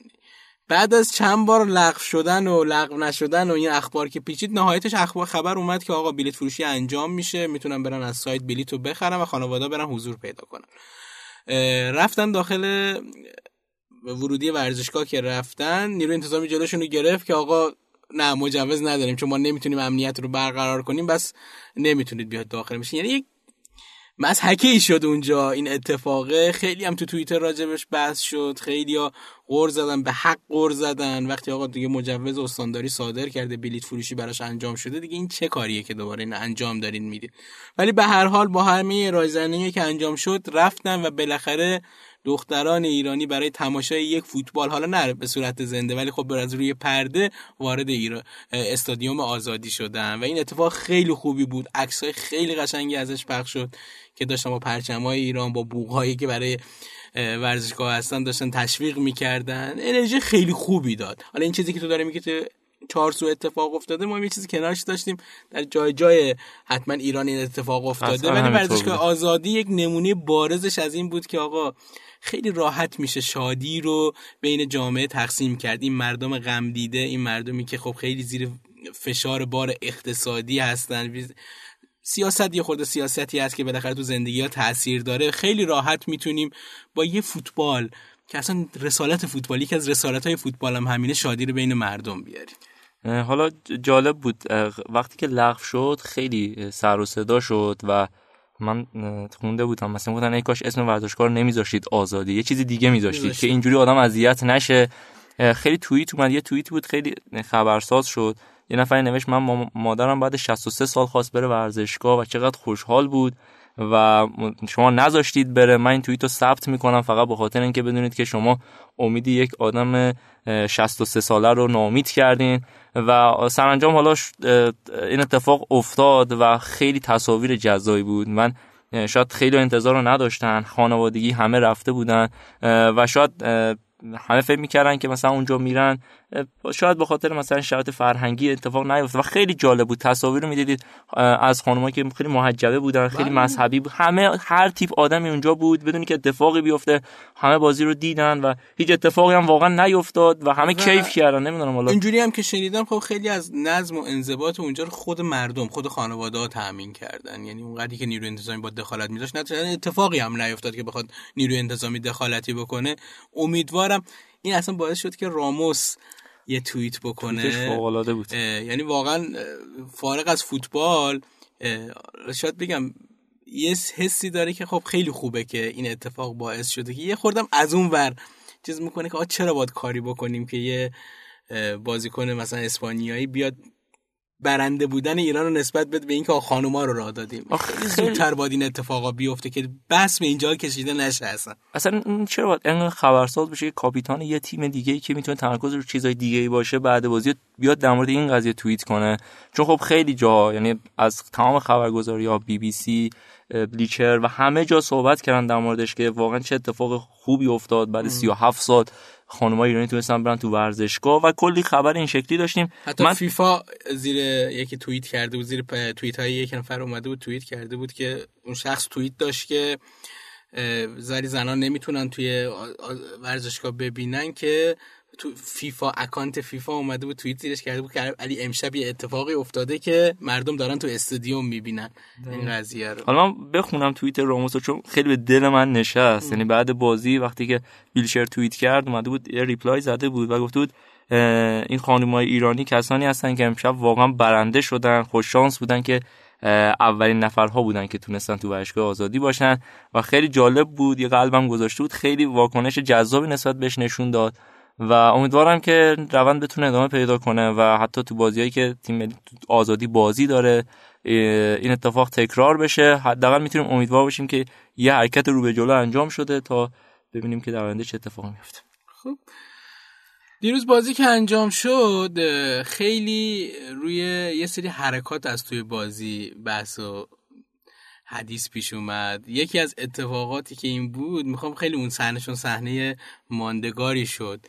بعد از چند بار لغو شدن و لغو نشدن و این اخبار که پیچید نهایتش اخبار خبر اومد که آقا بلیت فروشی انجام میشه می‌تونن برن از سایت بلیت رو بخرن و خانواده برن حضور پیدا کنن. رفتن داخل ورودی ورزشگاه که رفتن نیروی انتظامی جلوشون رو گرفت که آقا نه مجوز نداریم چون ما نمی‌تونیم امنیت رو برقرار کنیم بس نمی‌تونید بیاد داخل میشین یعنی یک مزحکه ای شد اونجا. این اتفاقه. خیلی هم تو توییتر راجبش بحث شد. خیلی ها غور زدن به حق غور زدن. وقتی آقا دیگه مجوز استانداری صادر کرده بلیت فروشی براش انجام شده دیگه این چه کاریه که دوباره این انجام دارین می‌دید ولی به هر حال با همه رایزنی که انجام شد رفتن و بالاخره دختران ایرانی برای تماشای یک فوتبال حالا نه به صورت زنده ولی خب از روی پرده وارد ایران استادیوم آزادی شدن. و این اتفاق خیلی خوبی بود. عکسای خیلی قشنگی ازش پخش شد که داشتن با پرچمای ایران با بوغهایی که برای ورزشگاه هستن داشتن تشویق می‌کردن. انرژی خیلی خوبی داد. حالا این چیزی که تو داره میگه تو چهارسو اتفاق افتاده ما یه چیزی کنارش داشتیم. در جای جای حتما ایران این اتفاق افتاده. ولی ورزشگاه آزادی یک نمونه بارزش از این بود که آقا خیلی راحت میشه شادی رو بین جامعه تقسیم کرد. این مردم غم دیده این مردمی که خب خیلی زیر فشار بار اقتصادی هستن. سیاست یه خورده سیاستی هست که بالاخره تو زندگی ها تاثیر داره. خیلی راحت می‌تونیم با یه فوتبال که اصلا رسالت فوتبالی که از رسالت های فوتبال هم همینه شادی رو بین مردم بیاریم. حالا جالب بود. وقتی که لغو شد خیلی سر و صدا شد و من خونده بودم. مثلا گفتن ای کاش اسم ورزشگاه رو نمیذاشتید آزادی یه چیز دیگه میذاشتید که اینجوری آدم اذیت نشه. خیلی توییت اومد یه توییت بود خیلی خبرساز شد. یه نفر نوشت من مادرم بعد 63 سال خواست بره ورزشگاه و چقدر خوشحال بود. و شما نذاشتید بره. من این توییت رو ثبت می‌کنم فقط به خاطر اینکه بدونید که شما امیدی یک آدم 63 ساله رو نامید کردین و سرانجام حالا این اتفاق افتاد و خیلی تصاویر جزایی بود. من شاید خیلی انتظار رو نداشتن. خانوادگی همه رفته بودن و شاید همه فکر می‌کردن که مثلا اونجا میرن شاید به خاطر مثلا شرایط فرهنگی اتفاق نیفته و خیلی جالب بود. تصاویر رو می‌دیدید از خانمایی که خیلی محجبه بودن خیلی بله. مذهبی بود. همه هر تیپ آدمی اونجا بود بدون که اتفاقی بیفته همه بازی رو دیدن و هیچ اتفاقی هم واقعا نیفتاد و همه کیف کردن. نمی‌دونم حالا. اینجوری هم که شنیدم خب خیلی از نظم و انضباط اونجا رو خود مردم خود خانواده ها تامین کردن. یعنی اونقدری که نیروی انتظامی با دخالت میذاشت نه اتفاقی هم نیفتاد که بخواد نیروی انتظامی دخالتی بکنه. امیدوارم این اصلا باعث شد که راموس یه توییت بکنه. بود. یعنی واقعا فارغ از فوتبال شاید بگم یه حسی داره که خب خیلی خوبه که این اتفاق باعث شده که یه خوردم از اون ور چیز می‌کنه که آ چرا باید کاری بکنیم که یه بازیکن مثلا اسپانیایی بیاد برنده بودن ایران رو نسبت بده به اینکه خانوما رو راه دادیم. زودتر باید این اتفاقا بیفته که بس به اینجا کشیده نشه اصلا. اصلا چرا باید انقدر خبرساز بشه کاپیتان یه تیم دیگه ای که می‌تونه تمرکز رو چیزای دیگه ای باشه بعد بازی بیاد در مورد این قضیه توییت کنه؟ چون خب خیلی جا یعنی از تمام خبرگزاری ها بی بی سی بلیچر و همه جا صحبت کردن در موردش که واقعا چه اتفاق خوبی افتاد بعد 37 سال خانمای ایرانی تونستن برن تو ورزشگاه و کلی خبر این شکلی داشتیم. حتی من... فیفا زیر یکی توییت کرده بود زیر توییت های یک نفر اومده بود توییت کرده بود که اون شخص توییت داشت که زری زنان نمی‌تونن توی ورزشگاه ببینن که تو فیفا اکانت فیفا اومده بود توییت زیرش کرده بود که علی امشب یه اتفاقی افتاده که مردم دارن تو استادیوم می‌بینن. این قضیه رو. حالا من بخونم توییت راموس چون خیلی به دل من نشست. یعنی بعد بازی وقتی که بیلشر توییت کرد اومده بود یه reply زده بود و گفته بود این خانمای ایرانی کسانی هستن که امشب واقعا برنده شدن خوش شانس بودن که اولین نفرها بودن که تونستن تو ورزشگاه آزادی باشن. و خیلی جالب بود یه قلبم گذاشته بود خیلی واکنش جذابی نسبت بهش نشون داد. و امیدوارم که روند بتونه ادامه پیدا کنه و حتی تو بازیایی که تیم آزادی بازی داره این اتفاق تکرار بشه. حداقل می‌تونیم امیدوار باشیم که یه حرکت رو به جلو انجام شده تا ببینیم که در آینده چه اتفاقی میفته خب. دیروز بازی که انجام شد خیلی روی یه سری حرکات از توی بازی بحث و حدیث پیش اومد. یکی از اتفاقاتی که این بود می‌خوام خیلی اون صحنهشون صحنه ماندگاری شد.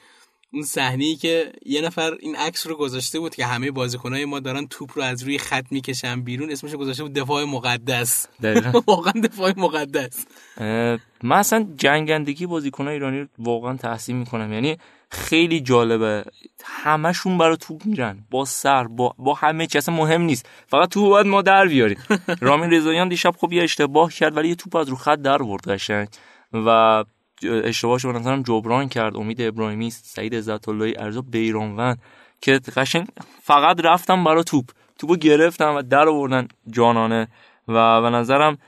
اون صحنه که یه نفر این عکس رو گذاشته بود که همه بازیکنای ما دارن توپ رو از روی خط می‌کشن بیرون اسمش گذاشته بود دفاع مقدس. واقعا دفاع مقدس. من اصلا جنگندگی بازیکنای ایرانی رو واقعا تحسین می‌کنم. یعنی خیلی جالبه. همشون برای توپ میرن. با سر با, با همه چیز مهم نیست. فقط تو باید ما در بیاریم. رامین رضاییان دیشب خب یه اشتباه کرد ولی یه توپ از رو خط در برد قشنگ. و اشتباهش به نظرم جبران کرد. امید ابراهیمی سعید عزت اللهی ارزا بیرانوند که قشنگ فقط رفتم برای توپ. توپو گرفتم و در آوردن جانانه. و به نظرم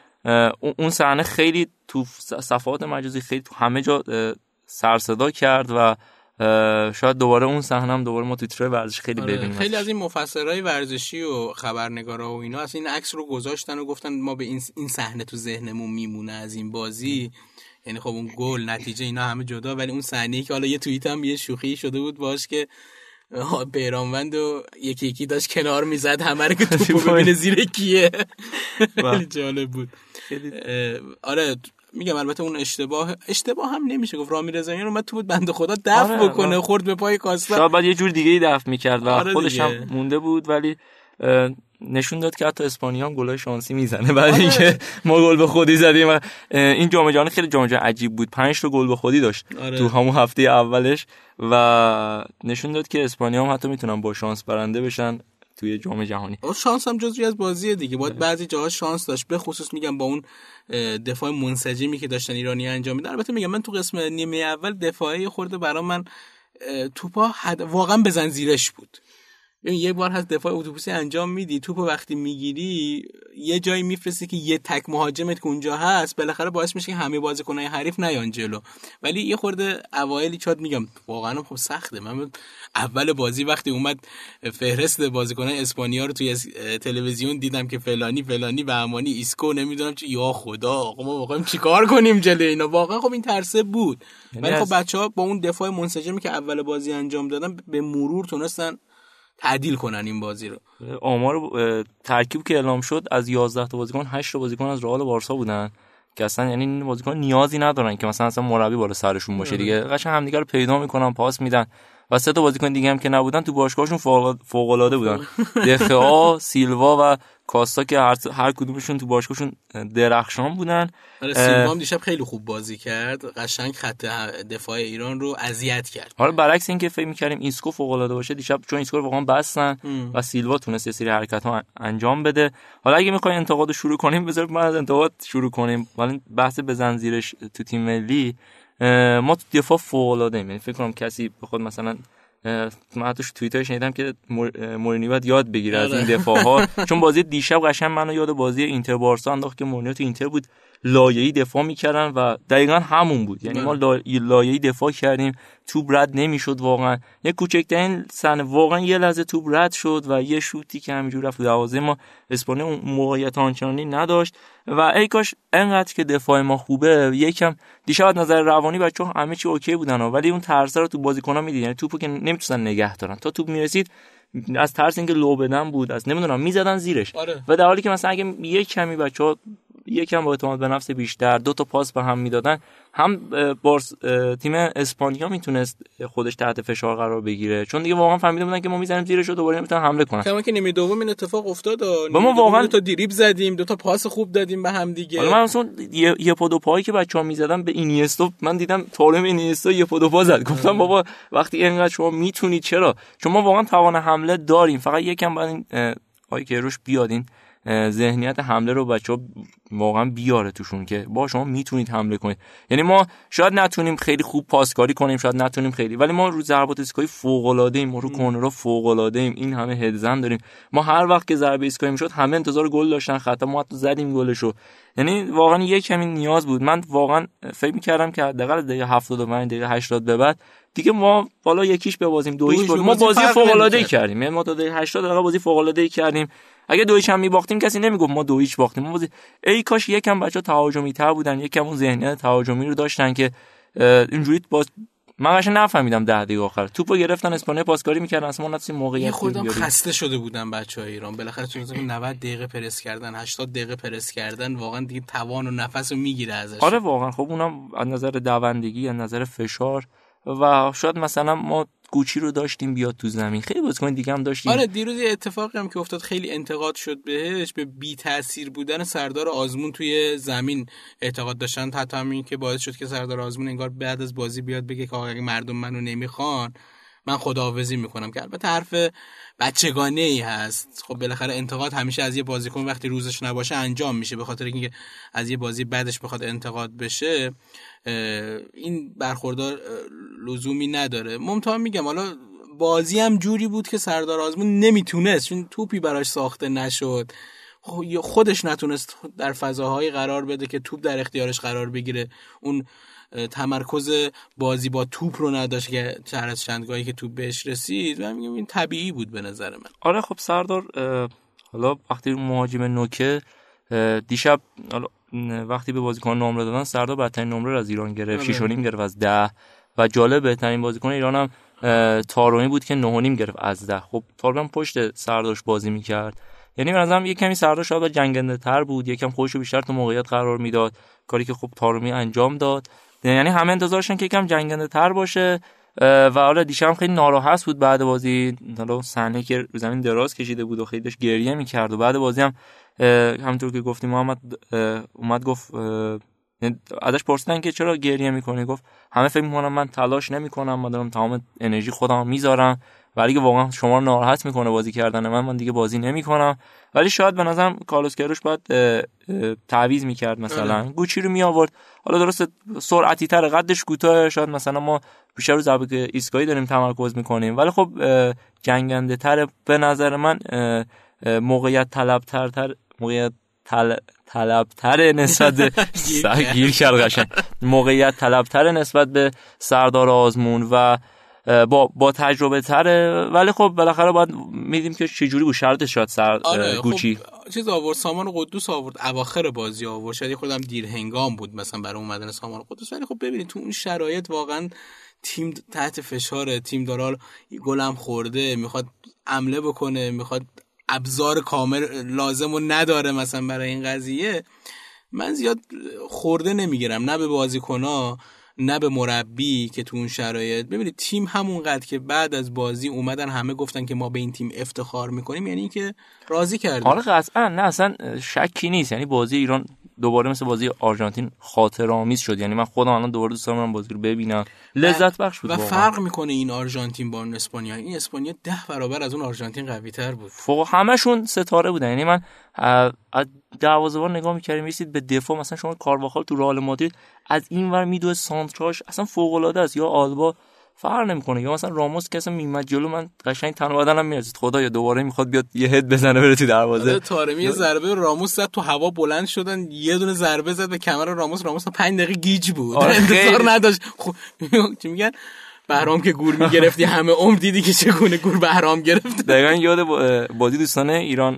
اون صحنه خیلی تو صفحات مجازی خیلی تو همه جا سر صدا کرد و شاید دوباره اون صحنه هم دوباره ما تو ورزش خیلی آره، ببینیم. خیلی از این مفسرهای ورزشی و خبرنگارا و اینا از این عکس رو گذاشتن و گفتن ما به این صحنه تو ذهنمون میمونه از این بازی. یعنی خب اون گل نتیجه اینا همه جدا ولی اون صحنه که حالا یه توییت هم یه شوخی شده بود باش که بیرانوند و یکی یکی داشت کنار می‌زد همه رو که توپو ببینه زیر کیه. خیلی جالب بود. آره میگم البته اون اشتباه اشتباه هم نمیشه گفت. رامی رضاییان اومد تو بود بنده خدا دفع آره بکنه خورد به پای کاستا. شاید بعد یه جور دیگه ای دفع می‌کرد و آره خودش هم مونده بود ولی نشون داد که حتی اسپانیا هم گلای شانسی می‌زنه. بعد آره. اینکه ما گل به خودی زدیم و این جام جهانی خیلی جام عجیب بود. پنج تا گل به خودی داشت آره. تو همون هفته اولش و نشون داد که اسپانیا هم حتی می‌تونن با شانس برنده بشن توی جام جهانی. شانس هم جزوی از بازیه دیگه. باید بعضی جاها شانس داشت. به خصوص میگم با اون دفاع منسجمی که داشتن ایرانی انجام میدن. البته میگم من تو قسم نیمه اول دفاعی خورده برام من توپا واقعا بزن زیرش بود. ببین یه بار هست دفاع اتوبوسی انجام میدی توپ وقتی می‌گیری یه جایی میفرستی که یه تک مهاجمت که اونجا هست بالاخره باعث میشه که همه بازیکنای حریف نیان جلو. ولی یه خورده اوایلی چاد میگم واقعا خب سخته. من اول بازی وقتی اومد فهرست بازیکنای اسپانیا رو توی تلویزیون دیدم که فلانی فلانی بهمانی ایسکو نمی‌دونم چی. یا خدا آقا ما واقعا چیکار کنیم جلوی اینا؟ واقعا خب این ترسه بود. یعنی ولی خب بچه ها با اون دفاع منسجمی که اول بازی انجام دادن به مرور تونستن تعدیل کنن این بازی رو. آمار ترکیب که اعلام شد از 11 تا بازیکن 8 تا بازیکن از رئال بارسا بودن که اصلا یعنی این بازیکن نیازی ندارن که مثلا اصلا مربی بالا سرشون باشه دیگه. قشنگ همدیگه رو پیدا می‌کنن پاس میدن. و سه تا بازیکن دیگه هم که نبودن تو باشگاهشون فوق العاده بودن. دخیا سیلوا و کاستا که هر, هر کدومشون تو باشگاهشون درخشان بودن. آره سیلوا هم دیشب خیلی خوب بازی کرد. قشنگ خط دفاع ایران رو اذیت کرد. حالا برعکس اینکه فکر می‌کردیم ایسکو فوق العاده باشه دیشب چون ایسکو رو واقعا بستن و سیلوا تونست یه سری حرکت ها انجام بده. حالا اگه می‌خواید انتقاد شروع کنیم بذار ما از انتقاد شروع کنیم. ولی بحث بزن زیرش تو تیم ملی ما تو دفاع فوق العاده یعنی فکر کنم کسی بخواد مثلا من حتی توییتر شنیدم که مورینیو باید یاد بگیره از این آره. دفاع ها چون بازی دیشب قشنگ منو یاد بازی اینتر بارسا انداخت که مورینیو تو اینتر بود لایه‌ای دفاع می‌کردن و دقیقا همون بود. یعنی ما لایه‌ای دفاع کردیم توپ رد نمی‌شد واقعا. یه کوچکترین سن واقعا یه لحظه توپ رد شد و یه شوتی که همینجور رفت دروازه ما اسپانیا اون موقعیت آنچنانی نداشت. و ای کاش انقدر که دفاع ما خوبه یکم دیشب از نظر روانی بچه همه چی اوکی بودن ولی اون ترس رو تو بازیکن‌ها می‌دید یعنی توپو که نمی‌تونن نگه دارن. تا توپ می‌رسید از ترس اینکه لو بدن بود از نمی‌دونم می‌زدن زیرش. آره. و در حالی که مثلا اگه یه کمی بچه یکم با اعتماد به نفس بیشتر دو تا پاس به هم می‌دادن. هم بارس تیم اسپانیا می‌تونست خودش تحت فشار قرار بگیره. چون دیگه واقعا فهمیده بودن که ما می‌زنیم زیرش و دوباره نمی‌تونن حمله کنن. کما که نیمه دوم این اتفاق افتاد و ما واقعا تا دیریب زدیم دو تا پاس خوب دادیم به هم دیگه. حالا من اصلا یه, یه پا دو پایی که بچه‌ها می‌زدن به اینیستو من دیدم تالم اینیستو یه پا دو پا زد. گفتم بابا وقتی اینقدر شما می‌تونید چرا؟ چون ما واقعا توان حمله داریم. فقط یکم بعد این که روش بیادین ذهنیت حمله رو بچه ها واقعا بیاره توشون که با شما می‌تونید حمله کنید. یعنی ما شاید نتونیم خیلی خوب پاسکاری کنیم شاید نتونیم خیلی ولی ما رو ضربات ایستگاهی فوق العاده ایم ما رو کورنرها فوق العاده ایم این همه هدزن داریم. ما هر وقت که ضربه ایستگاهی می‌شد همه انتظار گل داشتن خطا ما حتی زدیم گلشو. یعنی واقعا یک کمی نیاز بود. من واقعا فکر می‌کردم که حداقل دقیقه 75 دقیقه 80 به بعد دیگه ما بالا یکیش ببازیم دو هیچ ما بازی فوق العاده کردیم. یعنی ما تا دقیقه 80 دقیقه بازی فوق العاده کردیم. اگه دو هم میباختیم کسی نمی‌گفت ما دو هیچ باختیم. ما ای کاش یکم بچا تهاجمی تر بودن یکم اون ذهنیت تهاجمی رو داشتن که اینجوری باز من قشنگ نفهمیدم ده دقیقه آخر. توپو گرفتن اسپانیا پاسکاری می‌کردن اصلا ما نتونستیم موقعیت خودم خسته شده بودن بچهای ایران. بالاخره تو 90 دقیقه پرس کردن 80 دقیقه پرس کردن واقعا دیگه توان و نفس رو می‌گیره ازش آره واقعا. خب اونم از نظر دوندگی از نظر فشار و شاید مثلا ما گوچی رو داشتیم بیاد تو زمین. خیلی بازیکن دیگه هم داشتیم. آره دیروز یه اتفاقی هم که افتاد خیلی انتقاد شد بهش به بی تاثیر بودن سردار آزمون توی زمین اعتقاد داشتن. حتی همین که باعث شد که سردار آزمون انگار بعد از بازی بیاد بگه که آقا مردم منو نمی‌خوان من خداحافظی می‌کنم. که البته حرف بچگانه ای هست. خب بالاخره انتقاد همیشه از یه بازیکن وقتی روزش نباشه انجام میشه به خاطر اینکه از یه بازی بعدش بخواد انتقاد بشه این برخوردار لزومی نداره. ممتاز میگم حالا بازی هم جوری بود که سردار آزمون نمی‌تونست چون توپی براش ساخته نشد. خودش نتونست در فضاهایی قرار بده که توپ در اختیارش قرار بگیره. اون تمرکز بازی با توپ رو نداشت که چهر از چندگاهی که توپ بهش رسید. و میگم این طبیعی بود به نظر من. آره خب سردار حالا وقتی مهاجم نوکه دیشب وقتی به بازیکن نمره دادن سردار بدترین نمره از ایران گرفت. 6 آره. گرفت از ده. و جالب بهترین بازیکن ایران هم تارومی بود که 9 گرفت از ده. خب تارومی پشت سردارش بازی می‌کرد. یعنی به نظرم یک کمی سردار شاید جنگنده تر بود یکم خودش بیشتر تو موقعیت قرار می‌داد. کاری که خب تارومی انجام داد. یعنی همه انتظارشن که یکم جنگنده تر باشه و حالا دیشب خیلی ناراحت بود بعد بازی. حالا صحنه که زمین دراز کشیده بود و خیلی داشت گریه می‌کرد و بعد بازی هم همونطور که گفتیم محمد اومد گفت یعنی ازش پرسیدن که چرا گریه می‌کنی؟ گفت همه فکر می‌کنم من تلاش نمی‌کنم من دارم تمام انرژی خودم می‌ذارم. ولی که واقعا شما رو ناراحت می‌کنه بازی کردن من من دیگه بازی نمی‌کنم. ولی شاید به نظرم کارلوس کروش باید تعویض می‌کرد مثلا. آره. گوچی رو می آورد حالا درست سرعتی تر قدش کوتاه. شاید مثلا ما بیشتر رو ضربه ایستگاهی داریم تمرکز می‌کنیم. ولی خب جنگنده تر به نظر من موقعیت طلب تر تر موقعیت طلب طلبتر نسبت به گیر کرد. موقعیت طلبتر نسبت به سردار آزمون و با با تجربه تره. ولی خب بالاخره باید میدیم که چه جوری بود. شرطش شاد سر آره خب، گوچی. خب چیز آورد سامان قدوس آورد. اواخر بازی آورد. شاید خودم دیر هنگام بود مثلا برای اومدن سامان قدوس. ولی خب ببینید تو اون شرایط واقعا تیم تحت فشاره. تیم داره گلم خورده می‌خواد عمله بکنه می‌خواد ابزار کامل لازم و نداره مثلا برای این قضیه. من زیاد خورده نمی‌گیرم. نه به بازیکنها نه به مربی که تو اون شرایط. ببینید تیم همونقدر که بعد از بازی اومدن همه گفتن که ما به این تیم افتخار می‌کنیم یعنی که راضی کردیم. آره قطعا. نه اصلا شکی نیست. یعنی بازی ایران دوباره مثل بازی آرژانتین خاطر آمیز شد. یعنی من خودم الان دوباره دوست دارم بازی رو ببینم. لذت بخش بود و فرق می‌کنه این آرژانتین با اون اسپانیا. این اسپانیا ده برابر از اون آرژانتین قوی تر بود. فوق همشون ستاره بودن. یعنی من از دروازه‌بان نگاه می‌کردم میسید به دفاع مثلا شما کارواخال تو رئال مادرید از این ور میدوه سانتراش اصلا فوق العاده است. یا آلبا فرق نمی‌کنه. یا مثلا راموس که اصلا میمد جلو من قشنگ تنها بدنم می‌رسید خدا یا دوباره می‌خواد بیاد یه هد بزنه بره تو دروازه. آره، تارمی ضربه راموس زد تو هوا بلند شدن یه دونه ضربه زد به کمر راموس. راموس 5 دقیقه گیج بود. آره انتظار نداشت. خب چی میگن؟ بهرام که گور می‌گرفتی همه عمر دیدی که چگونه گور بهرام گرفت دقیقا یاد بازی دوستانه ایران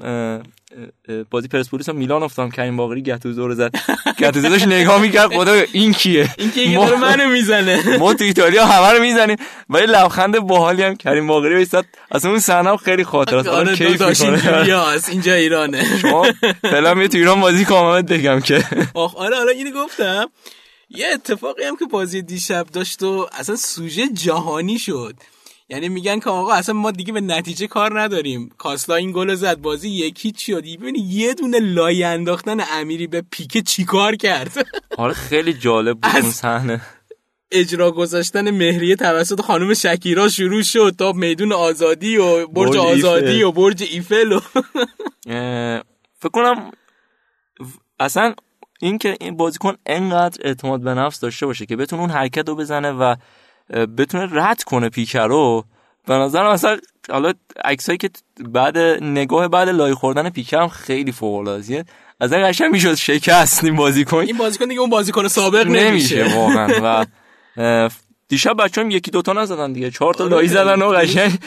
بازی پرسپولیس میلان افتادم کریم باقری گتوزو رو زد. گتوزو داشت نگاه می‌کرد خدا این کیه؟ این که ما... منو می‌زنه؟ ما تو ایتالیا همه رو می‌زنیم. ولی لبخند باحالی هم کریم باقری وایساد اصلا اون صحنه خیلی خاطر آره کیف می‌کنه. اینجا ایرانه. شما فعلا تو ایران بازی کامل بگم که. آخ آره آره اینو گفتم. یه اتفاقی هم که بازی دیشب داشت و اصلا سوژه جهانی شد. یعنی میگن که آقا اصلا ما دیگه به نتیجه کار نداریم. کاسلا این گل زد بازی یکی چی شد؟ ببین یه دونه لای انداختن امیری به پیکه چیکار کرد؟ آره خیلی جالب بود اون صحنه. اجرا گذاشتن مهریه توسط خانم شکیرا شروع شد تا میدون آزادی و برج, آزادی و برج ایفل و فکر کنم اصلا این که این بازیکن انقدر اعتماد به نفس داشته باشه که بتونه اون حرکت رو بزنه و بتونه رد کنه پیکر رو به نظر مثلا حالا عکسایی که بعد نگاه بعد لای خوردن پیکر هم خیلی فوق العاده از این قشنگ می‌شد شکست این بازیکن. این بازیکن دیگه اون بازیکن سابق نمیشه. واقعا و دیشب بچه‌ها یکی دوتا نزدن دیگه. چهار تا لای زدن و قشنگ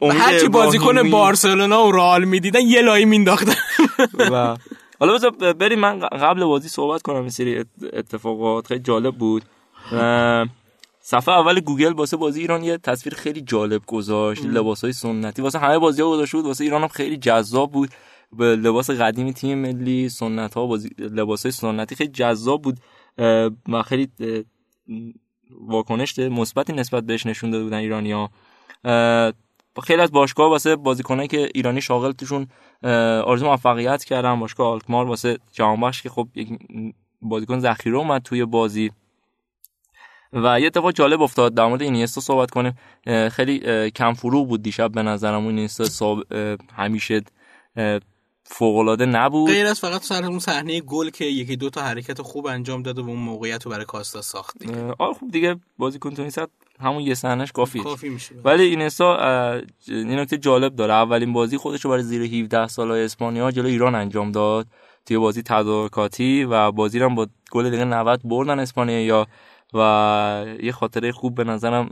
هرچی بازیکن بارسلونا و رئال می‌دیدن یه لای مینداختن و حالا بذار بریم من قبل بازی صحبت کنم این سری اتفاقات خیلی جالب بود. صفحه اول گوگل واسه بازی ایران یه تصویر خیلی جالب گذاشت های سنتی. واسه همه بازی ها گذاشته بود واسه ایران هم خیلی جذاب بود. به لباس قدیمی تیم ملی سنت ها بازی لباس های سنتی خیلی جذاب بود. و خیلی واکنش مثبتی نسبت بهش نشون داده بودن ایرانیا خیلی از باشگاه واسه بازیکنایی که ایرانی شاغل توشون آرزو موفقیت کردن باشگاه آلکمار واسه جهانبخش که خب یک بازیکن ذخیره اومد توی بازی. و یه اتفاق جالب افتاد در مورد اینیستا صحبت کنیم. خیلی کم فرو بود دیشب به نظرم. اینیستا همیشه فوق العاده نبود. غیر از فقط سر اون صحنه گل که یکی دو تا حرکت خوب انجام داد و اون موقعیت رو برای کاستا ساخت دیگه. آره خوب دیگه بازیکن تو همون یه صحنهش کافیه. کافی میشه ولی اینستا این نکته جالب داره. اولین بازی خودش رو برای زیر 17 سالای اسپانیا جلو ایران انجام داد. توی بازی تدارکاتی و بازی رو با گل دقیقه 90 بردن اسپانیا یا و یه خاطره خوب به نظرم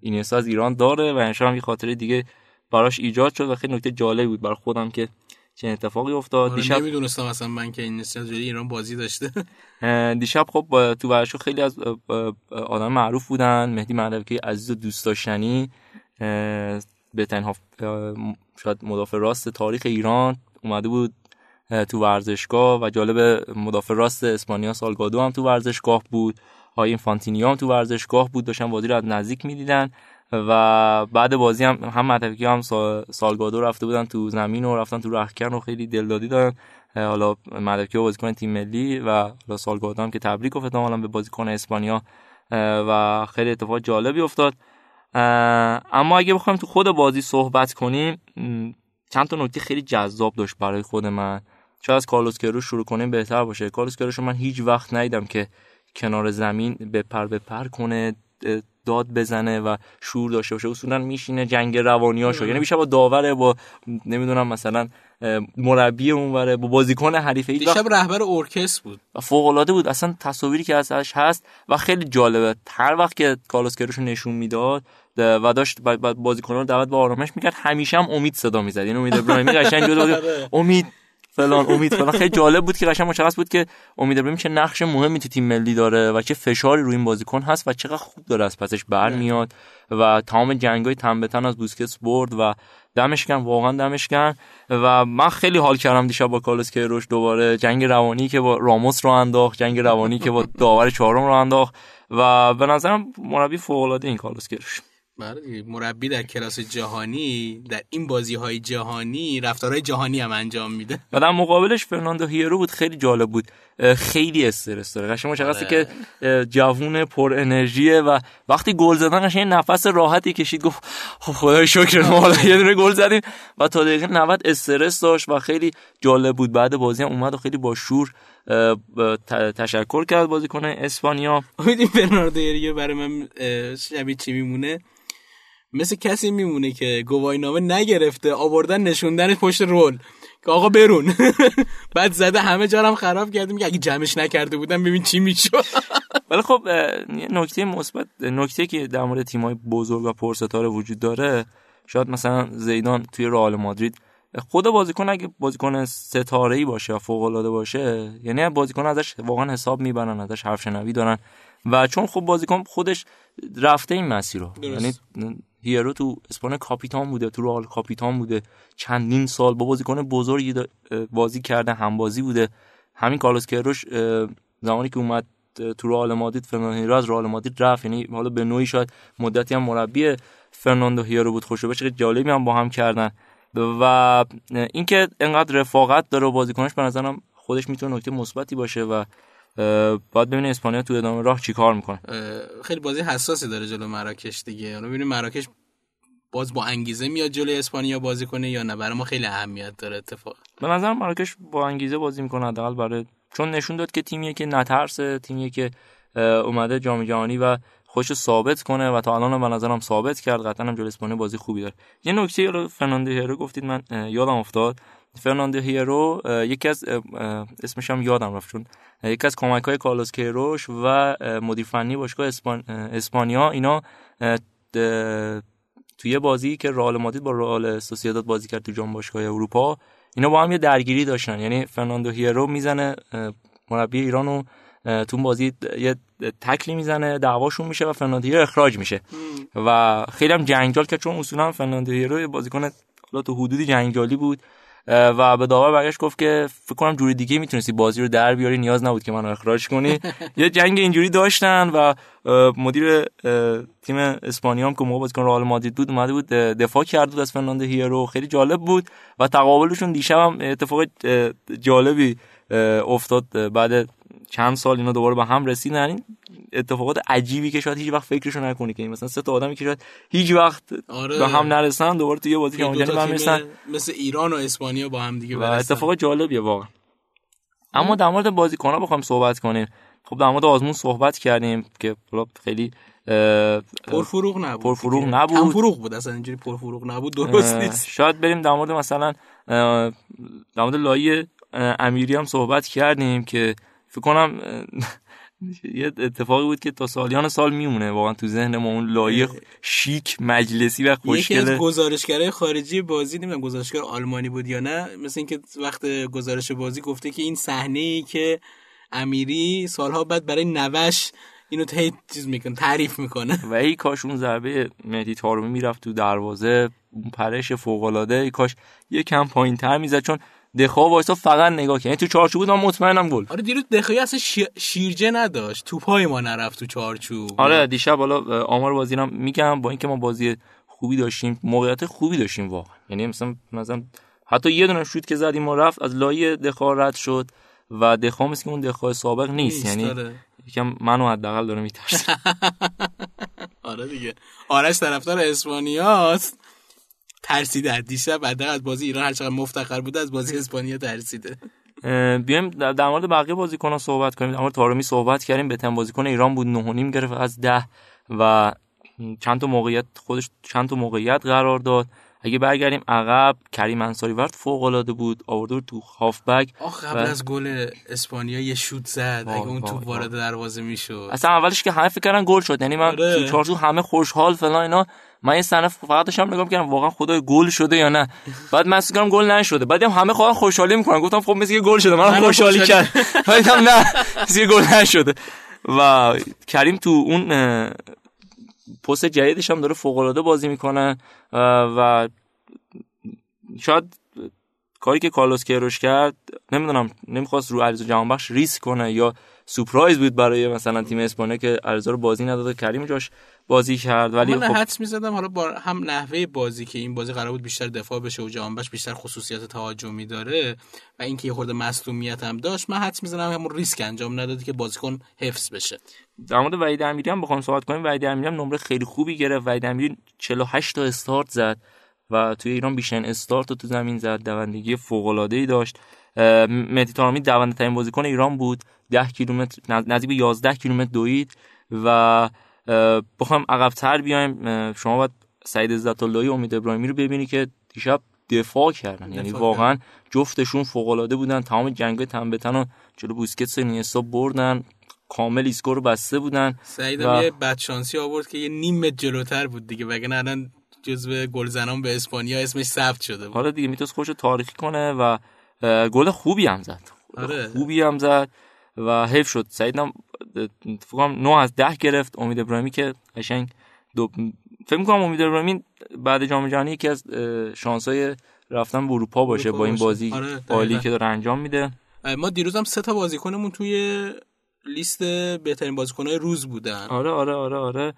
اینستا از ایران داره و انشالله یه خاطره دیگه براش ایجاد شد و خیلی نکته جالبی بود برای خودم که چه اتفاقی افتاد. آره، دیشب نمی‌دونستم اصلا من که این ایران بازی داشته. دیشب خب تو ورزشگاه خیلی از آدم معروف بودن. مهدی مهدوی عزیز و دوست داشتنی. بهترین شاید مدافع راست تاریخ ایران اومده بود تو ورزشگاه و جالب مدافع راست اسپانیا سالگادو هم تو ورزشگاه بود. اینفانتینو هم تو ورزشگاه بود. داشتن بازی رو از نزدیک می‌دیدن. و بعد بازی هم هم متفقی هم سالگادو رفته بودن تو زمین و رفتن تو رخکن و خیلی دلدادی دارن حالا مدرکی و بازیکن تیم ملی و حالا سالگادو هم که تبریک گفت حالا به بازیکن اسپانیا. و خیلی اتفاق جالبی افتاد. اما اگه بخوایم تو خود بازی صحبت کنیم چند تا نکته خیلی جذاب داشت برای خود من. شاید از کارلوس کروش شروع کنیم بهتر باشه. کارلوس کروش من هیچ وقت ندیدم که کنار زمین به پر به پر کنه. داد بزنه و شور داشته باشه. اصولا میشینه جنگ روانیاشو یعنی بیشتر با داوره با نمی‌دونم مثلا مربی اونوره با بازیکن حریفه دیشب رهبر ارکستر بود. فوق العاده بود. اصلا تصاویری که ازش هست و خیلی جالبه. هر وقت که کارلوس کروش نشون می‌داد و داشت بازیکنان رو دعوت به آرامش می‌کرد همیشه هم امید صدا می‌زد. یعنی امید ابراهیمی قشنگ آره. امید فلان امید فلان. خیلی جالب بود که قشنگ مشخص بود که امید ابراهیم چه نقش مهمی تو تیم ملی داره و چه فشاری روی این بازیکن هست و چقدر خوب داره از پسش برمیاد و تمام جنگای تن به تن از بوسکتس برد و دمش کن واقعا دمش کن و من خیلی حال کردم دیشب با کالس کیروش دوباره جنگ روانی که با راموس رو انداخت جنگ روانی که با داور چهارم رو انداخت و به نظرم مربی فوق العاده این کالس کیروش. بله مربی در کلاس جهانی در این بازی های جهانی رفتارهای جهانی هم انجام میده. و در مقابلش فرناندو هیرو بود خیلی جالب بود. خیلی استرس داره. قشنگ مشخصه که جوون پر انرژیه و وقتی گل زدن قشنگ نفس راحتی کشید گفت خب خدای شکر ما یه دونه گل زدیم. و تا دقیقه 90 استرس داشت و خیلی جالب بود. بعد بازی هم اومد و خیلی با شور تشکر کرد بازیکن اسپانیا. امیدیم فرناندو برای من شبیه چی میمونه؟ مثل کسی میمونه که گواهینامه نگرفته آوردن نشوندن پشت رول. که آقا برون. بعد زده همه جارم خراب کردیم که اگه جمعش نکرده بودم ببین چی می‌شد. ولی خب نکته مثبت نکته که در مورد تیمای بزرگ و پرستاره وجود داره شاید مثلا زیدان توی رئال مادرید خود بازیکن اگه بازیکن ستاره ای باشه فوق العاده باشه یعنی بازیکن ازش واقعا حساب می‌برن ازش حرف شنوی دارن. و چون خب بازیکن خودش رفته این مسیر رو. یعنی هیرو تو اسپانیا کاپیتان بوده تو رئال کاپیتان بوده. چندین سال با بازیکن بزرگی بازی کرده هم بازی بوده. همین کارلوس کیروش زمانی که اومد تو رئال مادرید فرناندو از رئال مادرید رفت. یعنی حالا به نوعی شاید مدتی هم مربی فرناندو هیرو بود. خوش و بش جالبی هم با هم کردن. و اینکه انقدر رفاقت داره بازیکنش به نظرم خودش می‌تونه نکته مثبتی باشه و باید ببینیم اسپانیا تو ادامه راه چیکار می‌کنه. خیلی بازی حساسی داره جلو مراکش دیگه. حالا ببینیم مراکش باز با انگیزه میاد جلوی اسپانیا بازی کنه یا نه؟ برای ما خیلی اهمیت داره اتفاق. به نظر مراکش با انگیزه بازی می‌کنه حداقل برای چون نشون داد که تیمیه که نترسه تیمیه که اومده جام جهانی و خودشو ثابت کنه و تا الان به نظرم ثابت کرد. قطعا هم جلوی اسپانیا بازی خوبی داره. یه نکته رو فرناندو هیرو گفتید من یادم افتاد. فرناندو هیرو یکی از اسمش هم یادم رفت چون یکی از کمک های کارلوس کیروش و مدیر فنی باشگاه اسپان... اسپانیا. اینا توی بازی که رئال مادرید با رئال سوسییداد بازی کرد تو جام باشگاه اروپا اینا با هم یه درگیری داشتن. یعنی فرناندو هیرو می‌زنه مربی ایرانو تو بازی یه تکلی می‌زنه دعواشون میشه و فرناندو هیرو اخراج میشه. و خیلی هم جنجال که چون اصولا فرناندو هیرو بازیکن حالا تو حدودی جنجالی بود. و به داور برگشت گفت که فکر کنم جوری دیگه می‌تونستی بازی رو در بیاری نیاز نبود که منو اخراج کنی. یه جنگ اینجوری داشتن و مدیر تیم اسپانیا هم که موقع بازیکن رئال مادرید بود اومده بود دفاع کرد بود از فرناندو هیرو. خیلی جالب بود و تقابلشون دیشب هم اتفاق جالبی افتاد بعد چند سال اینا دوباره به هم رسیدن این اتفاقات عجیبی که شاید هیچ وقت فکرشو نکنی که مثلا سه تا آدمی که شاید هیچ وقت آره. به هم نرسن دوباره تو یه بازی جهانی هم رسن. مثل ایران و اسپانیا با هم دیگه برسن. اتفاق جالبیه واقعا. اما در مورد بازیکن‌ها بخوایم صحبت کنیم. خب در مورد آزمون صحبت کردیم که خیلی پرفروغ نبود. پرفروغ نبود. هم فروغ بود. اصلا اینجوری پرفروغ نبود. درست نیست. شاید بریم در مورد مثلا در مورد لایه امیری هم صحبت کردیم که فکر کنم یه اتفاقی بود که تا سالیان سال میمونه واقعا تو ذهن ما اون لایه شیک مجلسی و خوشگله یکی از گزارشگرای خارجی بازی نمی‌دونم گزارشگر آلمانی بود یا نه مثل اینکه وقت گزارش بازی گفته که این صحنه ای که امیری سالها بعد برای نوش اینو هی چیز می‌کنه تعریف می‌کنه. و ای کاش اون ضربه مهدی تارمی می‌رفت تو دروازه اون پرش فوق العاده ای کاش یه کم پایین تر می‌زد. چون دخا وایسا فقط نگاه کنه یعنی تو چارچوب بود من مطمئنم گل. آره دیروز دخایی اصلا شیرجه نداشت. توپای ما نرفت تو چارچوب. آره دیشب حالا آمار بازی رو میگم. با اینکه ما بازی خوبی داشتیم موقعیت خوبی داشتیم واقعا. یعنی مثلا مثلا حتی یه دونه شوت که زدیم ما رفت از لایه دخا رد شد و دخا مثل که اون دخا سابق نیست, نیست یعنی آره. یکم منو حداقل داره میترسه. آره دیگه. آرش طرفدار اسپانیاست. ترسیده دیشب بعد از بازی ایران هر چقدر مفتخر بوده از بازی اسپانیا ترسیده. بیایم در مورد بقیه بازیکن‌ها صحبت کنیم. در مورد تارمی صحبت کردیم. بهترین بازیکن ایران بود 9 گرفت از ده و چند تا موقعیت خودش چند تا موقعیت قرار داد. اگه برگردیم عقب کریم انصاری ورد فوق العاده بود آورد تو هافبک آخ قبل و... از گل اسپانیا یه شوت زد. اگه اون تو وارد دروازه می‌شد. اصلا اولش که همه فکر کردن گل شد. یعنی من آره. تو همه خوشحال فلان اینا. من این صحنه فقط داشتم نگاه می‌کردم واقعا خدای گل شده یا نه. بعد من فکر گل نشده. بعد هم همه خودم خوشحالی می‌کنن. گفتم خب مثل گل شده. من خوشحالی کردم بعدم نه. مثل گل نشده. و کریم تو اون پست جدیدش هم داره فوق العاده بازی می‌کنه. و شاید کاری که کارلوس کیروش کرد نمی‌دونم نمی‌خواست رو علیرضا جهانبخش ریسک کنه یا سورپرایز بود برای مثلا تیم اسپانیا که علیرضا رو بازی نداده. کریم جاش بازی کرد ولی من خب حدس می‌زدم حالا با هم نحوه بازی که این بازی قرار بود بیشتر دفاع بشه و جهانبخش بیشتر خصوصیت تهاجمی داره و اینکه یه خورده مصونیت هم داشت من حدس می‌زدم همون ریسک انجام نداده که بازیکن حفظ بشه. در مورد وحید امیری هم بخوام صحبت کنیم. وحید امیری هم نمره خیلی خوبی گرفت. وحید امیری 48 تا استارت زد و توی ایران بیشترین استارت رو تو زمین زد. دوندگی فوق العاده ای داشت مهدی طارمی دونده ترین بازیکن ایران بود. 10 کیلومتر نزدیک به 11 کیلومتر دوید و بخوام عقب‌تر بیایم. شما باید سعید عزت اللهی امید ابراهیمی رو ببینی که دیشب دفاع کردن. یعنی واقعا جفتشون فوق العاده بودن. تمام جنگ تن به تن جلو بوسکتس و بردن. کامل ایسکو رو بسته بودن سعید و... یه بدشانسی آورد که یه نیم متر جلوتر بود دیگه. وگرنه الان جزو گلزنان به اسپانیا اسمش ثبت شده بود. حالا دیگه می‌تونست خودشو تاریخی کنه و گل خوبی هم زد. آره. خوبی هم زد و حیف شد. سعیدم فکر 9 از 10 گرفت. امید ابراهیمی که قشنگ دو فکر می‌کنم امید ابراهیمی بعد جام جهانی یکی از شانسای رفتن به اروپا باشه با این بازی آره عالی که داره انجام میده. ما دیروز هم سه تا بازیکنمون توی لیست بهترین بازیکن‌های روز بودن. آره آره آره آره.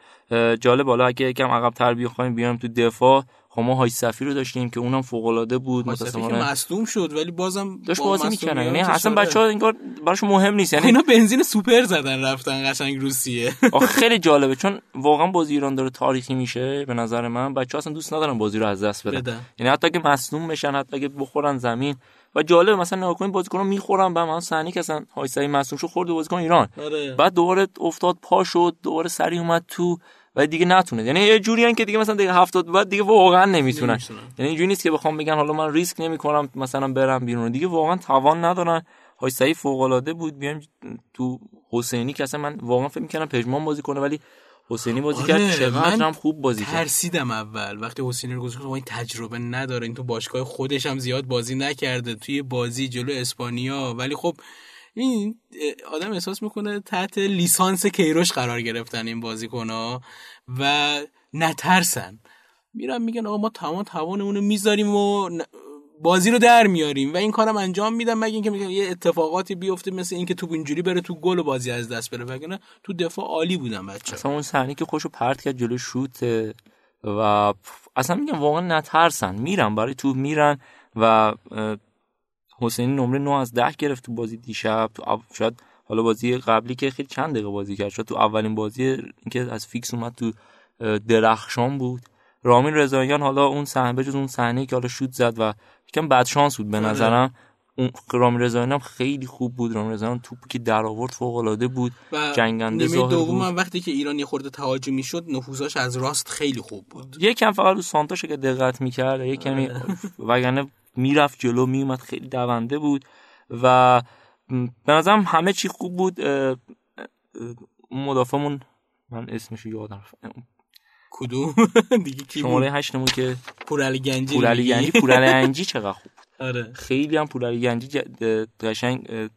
جالب بالا اگه یکم عقب تر بیایم بیام تو دفاع. خب ما های صفی رو داشتیم که اونم فوق العاده بود متأسفانه مصدوم شد ولی بازم داشت بازی می‌کنه یعنی اصلا بچه‌ها انگار براشون مهم نیست. یعنی اینا بنزین سوپر زدن رفتن قشنگ روسیه. خیلی جالبه چون واقعا بازی ایران داره تاریخی میشه به نظر من. بچه‌ها اصلا دوست ندارن بازی رو از دست بدن. یعنی حتی که مصدوم بشن حتی که بخورن زمین. و جالب مثلا نگاه کنید بازیکن می‌خورن به من سنی که اصلا هایسای مصدوم شد خورد بازیکن ایران. آره. بعد دوباره افتاد پا شد دوباره سری اومد تو و دیگه نتونه. یعنی یه جوری که دیگه مثلا دیگه هفتاد بعد دیگه واقعا نمی‌تونن. یعنی اینجوری نیست که بخوام بگن حالا من ریسک نمی‌کنم مثلا برم بیرون. دیگه واقعا توان ندارن. های سعی فوق العاده بود. بیام تو حسینی که اصلا من واقعا فکر می‌کنم پژمان بازی کنه ولی حسینی بازی کرد. آره، چقدر هم خوب بازی کرد. ترسیدم اول. وقتی حسینی رو گذاشت این تجربه نداره. این تو باشگاه خودش هم زیاد بازی نکرده. توی بازی جلو اسپانیا. ولی خب این آدم احساس می‌کنه تحت لیسانس کیروش قرار گرفتن این بازیکن ها و نترسن. میرن میگن آقا ما تمام توانمون رو می‌ذاریم و بازی رو در میاریم و این کارم انجام میدم مگه اینکه میگم یه اتفاقاتی بیفته مثل اینکه توپ اینجوری بره تو گل و بازی از دست بره وگرنه تو دفاع عالی بودن بچه اصلا اون صحنه که خوشو پرت کرد جلو شوت و اصلا میگم واقعا نترسن. میرن برای تو میرن و حسین نمره 9 از 10 گرفت تو بازی دیشب. تو شاید حالا بازی قبلی که خیلی چند دقیقه بازی کرد. شاید تو اولین بازی اینکه از فیکس اومد تو درخشان بود. رامین رضاییان حالا اون صحنه بجز اون صحنه که حالا شوت زد و یکم بد شانس بود به آره. نظرم. اون رامین رضاییان هم خیلی خوب بود. رامین رضاییان توپی که در آورد فوق العاده بود جنگنده ظاهر دوم هم وقتی که ایران یه خورده تهاجمی شد نفوذاش از راست خیلی خوب بود. یکم فقط رو سانتوش که دقت می‌کرد یه کمی وگرنه می‌رفت جلو میومد خیلی دونده بود و به نظرم همه چی خوب بود. مدافعمون من اسمشو یادم کدوم؟ دیگه کی شماره هشتمون که پورعلی گنجی پورعلی گنجی. پورعلی گنجی چقدر خوب آره. خیلی هم پورعلی گنجی قشنگ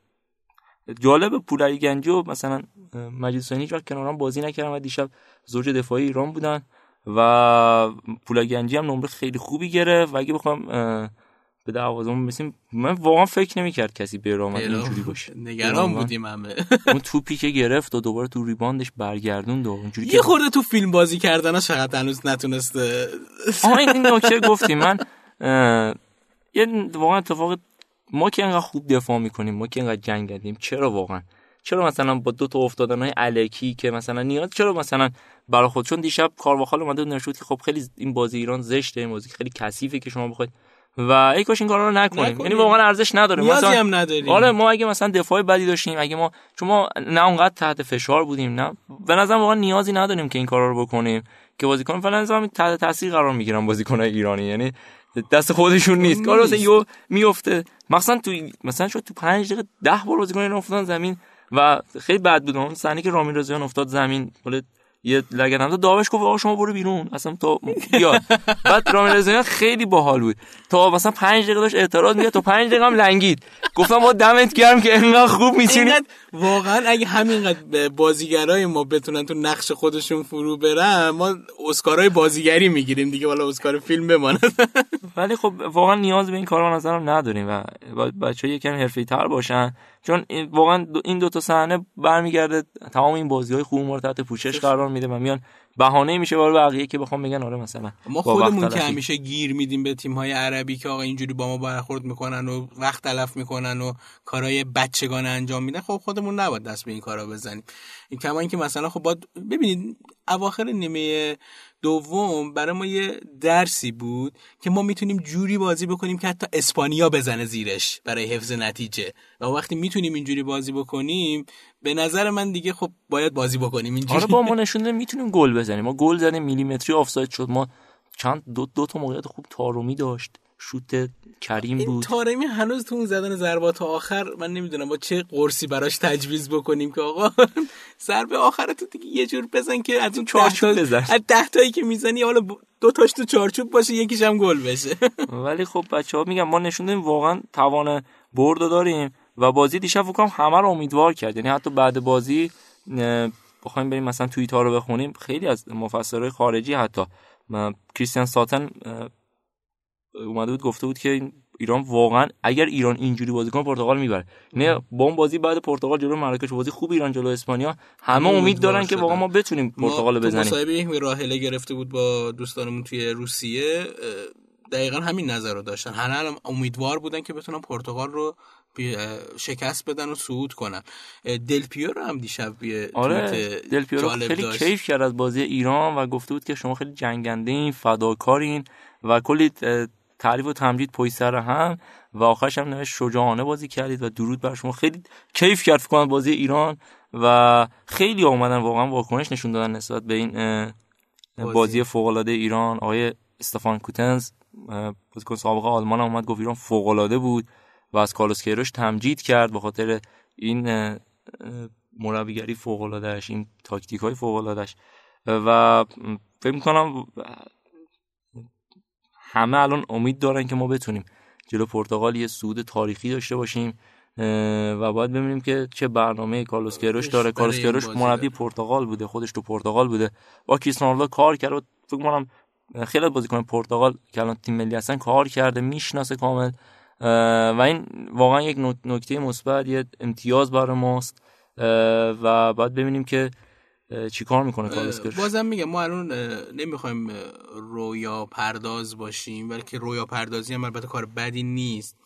جالب پورعلی گنجی و مثلا مجید حسینی هیچ کنارم بازی نکردن و دیشب زوج دفاعی ایران بودن و پورعلی گنجی هم نمره خیلی خوبی گرفت. و اگه بخوام به دروازه‌مون مثل من واقعا فکر نمی‌کرد کسی به رام اینجوری باشه. نگران بودیم همه. اون توپی که گرفت و دوباره تو ریباندش برگردوند و اونجوری یه خورده تو فیلم بازی کردن فقط هنوز نتونسته. آها این نکته گفتیم. من یه واقعا اتفاق ما که انقدر خوب دفاع می‌کنیم ما که انقدر جنگ کردیم چرا واقعا؟ چرا مثلا با دو تا افتادن های علکی که مثلا نیاز چرا مثلا برای خودشون دیشب کارواخال اومده نشود که خب خیلی این بازی ایران زشته این بازی خیلی کثیفه که شما بخواید و ای کاش این کارا رو نکنیم. یعنی واقعا ارزش نداره. مثلا هم نداریم. آره ما اگه مثلا دفاع بدی داشتیم اگه ما چون ما نه اونقدر تحت فشار بودیم نه. به نظر واقعا نیازی نداریم که این کارا رو بکنیم که بازیکن فعلا نظام تحت تاثیر قرار می‌گیرن بازیکن ایرانی. یعنی دست خودشون نیست. کار مثلا یو میفته مثلا تو مثلا شد تو 5 دقیقه 10 بار بازیکن افتادن زمین و خیلی بد بود. اون صحنه که رامین رضاییان افتاد زمین یه لگن داوش گفت آقا شما برو بیرون. اصلا تو بیا. بعد رامین رضاییان خیلی باحال بود. تا مثلا 5 دقیقه داشت اعتراض می‌کرد تا 5 دقیقه هم لنگید. گفتم ما دمت گرم که انقدر خوب می‌تونی واقعا اگه همینقدر بازیگرای ما بتونن تو نقش خودشون فرو برن ما اسکارای بازیگری می‌گیریم دیگه والا اسکار فیلم بمانه ولی خب واقعا نیاز به این کارا نظرم نداریم و بچه‌ها یکم حرفه‌ای‌تر باشن. چون واقعا این دو تا صحنه برمیگرده تمام این بازی های خوب ما تحت پوشش قرار میده و میان بهانه میشه برای بقیه که بخوام بگن آره مثلا ما خودمون که همیشه گیر میدیم به تیم های عربی که آقا اینجوری با ما برخورد می‌کنن و وقت تلف می‌کنن و کارهای بچگانه انجام میدن خب خودمون نباید دست به این کارا بزنیم. این کما اینکه مثلا خب باید ببینید اواخر نیمه دوم برای ما یه درسی بود که ما می‌تونیم جوری بازی بکنیم که حتی اسپانیا بزنه زیرش برای حفظ نتیجه. و وقتی می‌تونیم اینجوری بازی بکنیم به نظر من دیگه خب باید بازی بکنیم اینجوری. آره با ما نشونده می‌تونیم گل بزنیم. ما گل زدیم میلیمتری آفساید شد. ما چند دو, دو تا موقعیت خوب تارومی داشت. شوت کریم بود. تارمی هنوز تو اون زدن ضربات آخر من نمی‌دونم با چه قرصی براش تجویز بکنیم که آقا. ضربه آخر تو دیگه یه جور بزن که از اون چارچوب بزن. از ده تایی که می‌زنی حالا دو تاش تو چارچوب باشه یکیش هم گل بشه. ولی خب بچه ها میگم ما نشون دادیم واقعا توان برد داریم و بازی دیشب فکر همه رو امیدوار کرد. یعنی حتی بعد بازی بخوایم بریم مثلا توییت ها رو بخونیم. خیلی از مفسرهای خارجی حتی. کریستیان ساتن اومده بود گفته بود که ایران واقعا اگر ایران اینجوری بازی کنه پرتغال می‌بره. نه با اون بازی بعد پرتغال جلو مراکش بازی خوب ایران جلو اسپانیا. همه امید دارن که واقعا ما بتونیم پرتغال بزنیم. مصاحبه راهله گرفته بود با دوستانمون توی روسیه دقیقا همین نظر رو داشتن. همه امیدوار بودن که بتونن پرتغال رو شکست بدن و صعود کنن. دل پیرو هم دیشب آره دل پیرو خیلی داشت. کیف کرد از بازی ایران و گفته بود که شما خیلی جنگنده این فداکارین و کلی تعریف و تمجید پای سر هم و آخرش هم نوشت شجاعانه بازی کردید و درود بر شما. خیلی کیف کرد فکر بازی ایران و خیلی اومدن واقعا واکنش نشون دادن نسبت به این بازی, بازی فوق العاده ایران. آقای استفان کوتنز بازیکن سابقه آلمان هم اومد گفت ایران فوق العاده بود و از کارلوس کیروش تمجید کرد به خاطر این مربیگری فوق العادهش این تاکتیک های فوق العادهش و فکر می‌کنم همه الان امید دارن که ما بتونیم جلو پرتغال یه سود تاریخی داشته باشیم و باید ببینیم که چه برنامه کارلوس کروش داره. کارلوس کروش مربی پرتغال بوده خودش تو پرتغال بوده. با کریستیانو کار کرد و فکر کنم خیلی بازیکن پرتغال که الان تیم ملی هستن کار کرده می‌شناسه کامل. و این واقعا یک نکته مثبت یه امتیاز برای ماست. و بعد ببینیم که چیکار می‌کنه کالسکر بازم میگم ما الان نمی‌خوایم رویا پرداز باشیم بلکه رویا پردازی هم البته کار بدی نیست.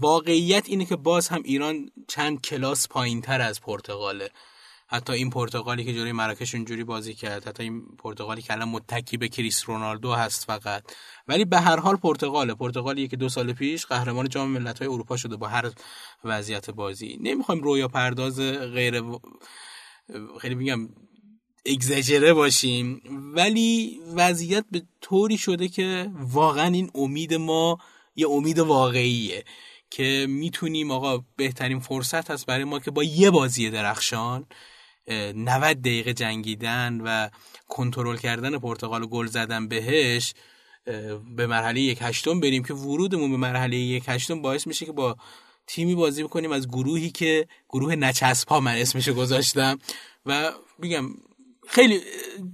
واقعیت اینه که باز هم ایران چند کلاس پایین تر از پرتغاله. حتی این پرتغالی که جلوی مراکش اونجوری بازی کرد حتی این پرتغالی که الان متکی به کریس رونالدو هست فقط. ولی به هر حال پرتغاله. پرتغالی که دو سال پیش قهرمان جام ملت‌های اروپا شده با هر وضعیت بازی. نمی‌خوایم رویا پرداز غیر خیلی میگم اگزاجره باشیم. ولی وضعیت به طوری شده که واقعا این امید ما یه امید واقعیه که می‌تونیم آقا بهترین فرصت هست برای ما که با یه بازی درخشان 90 دقیقه جنگیدن و کنترل کردن پرتغال و گل زدن بهش به مرحله یک هشتم بریم که ورودمون به مرحله یک هشتم باعث میشه که با تیمی بازی بکنیم از گروهی که گروه نچسب من اسمشو گذاشتم. و میگم خیلی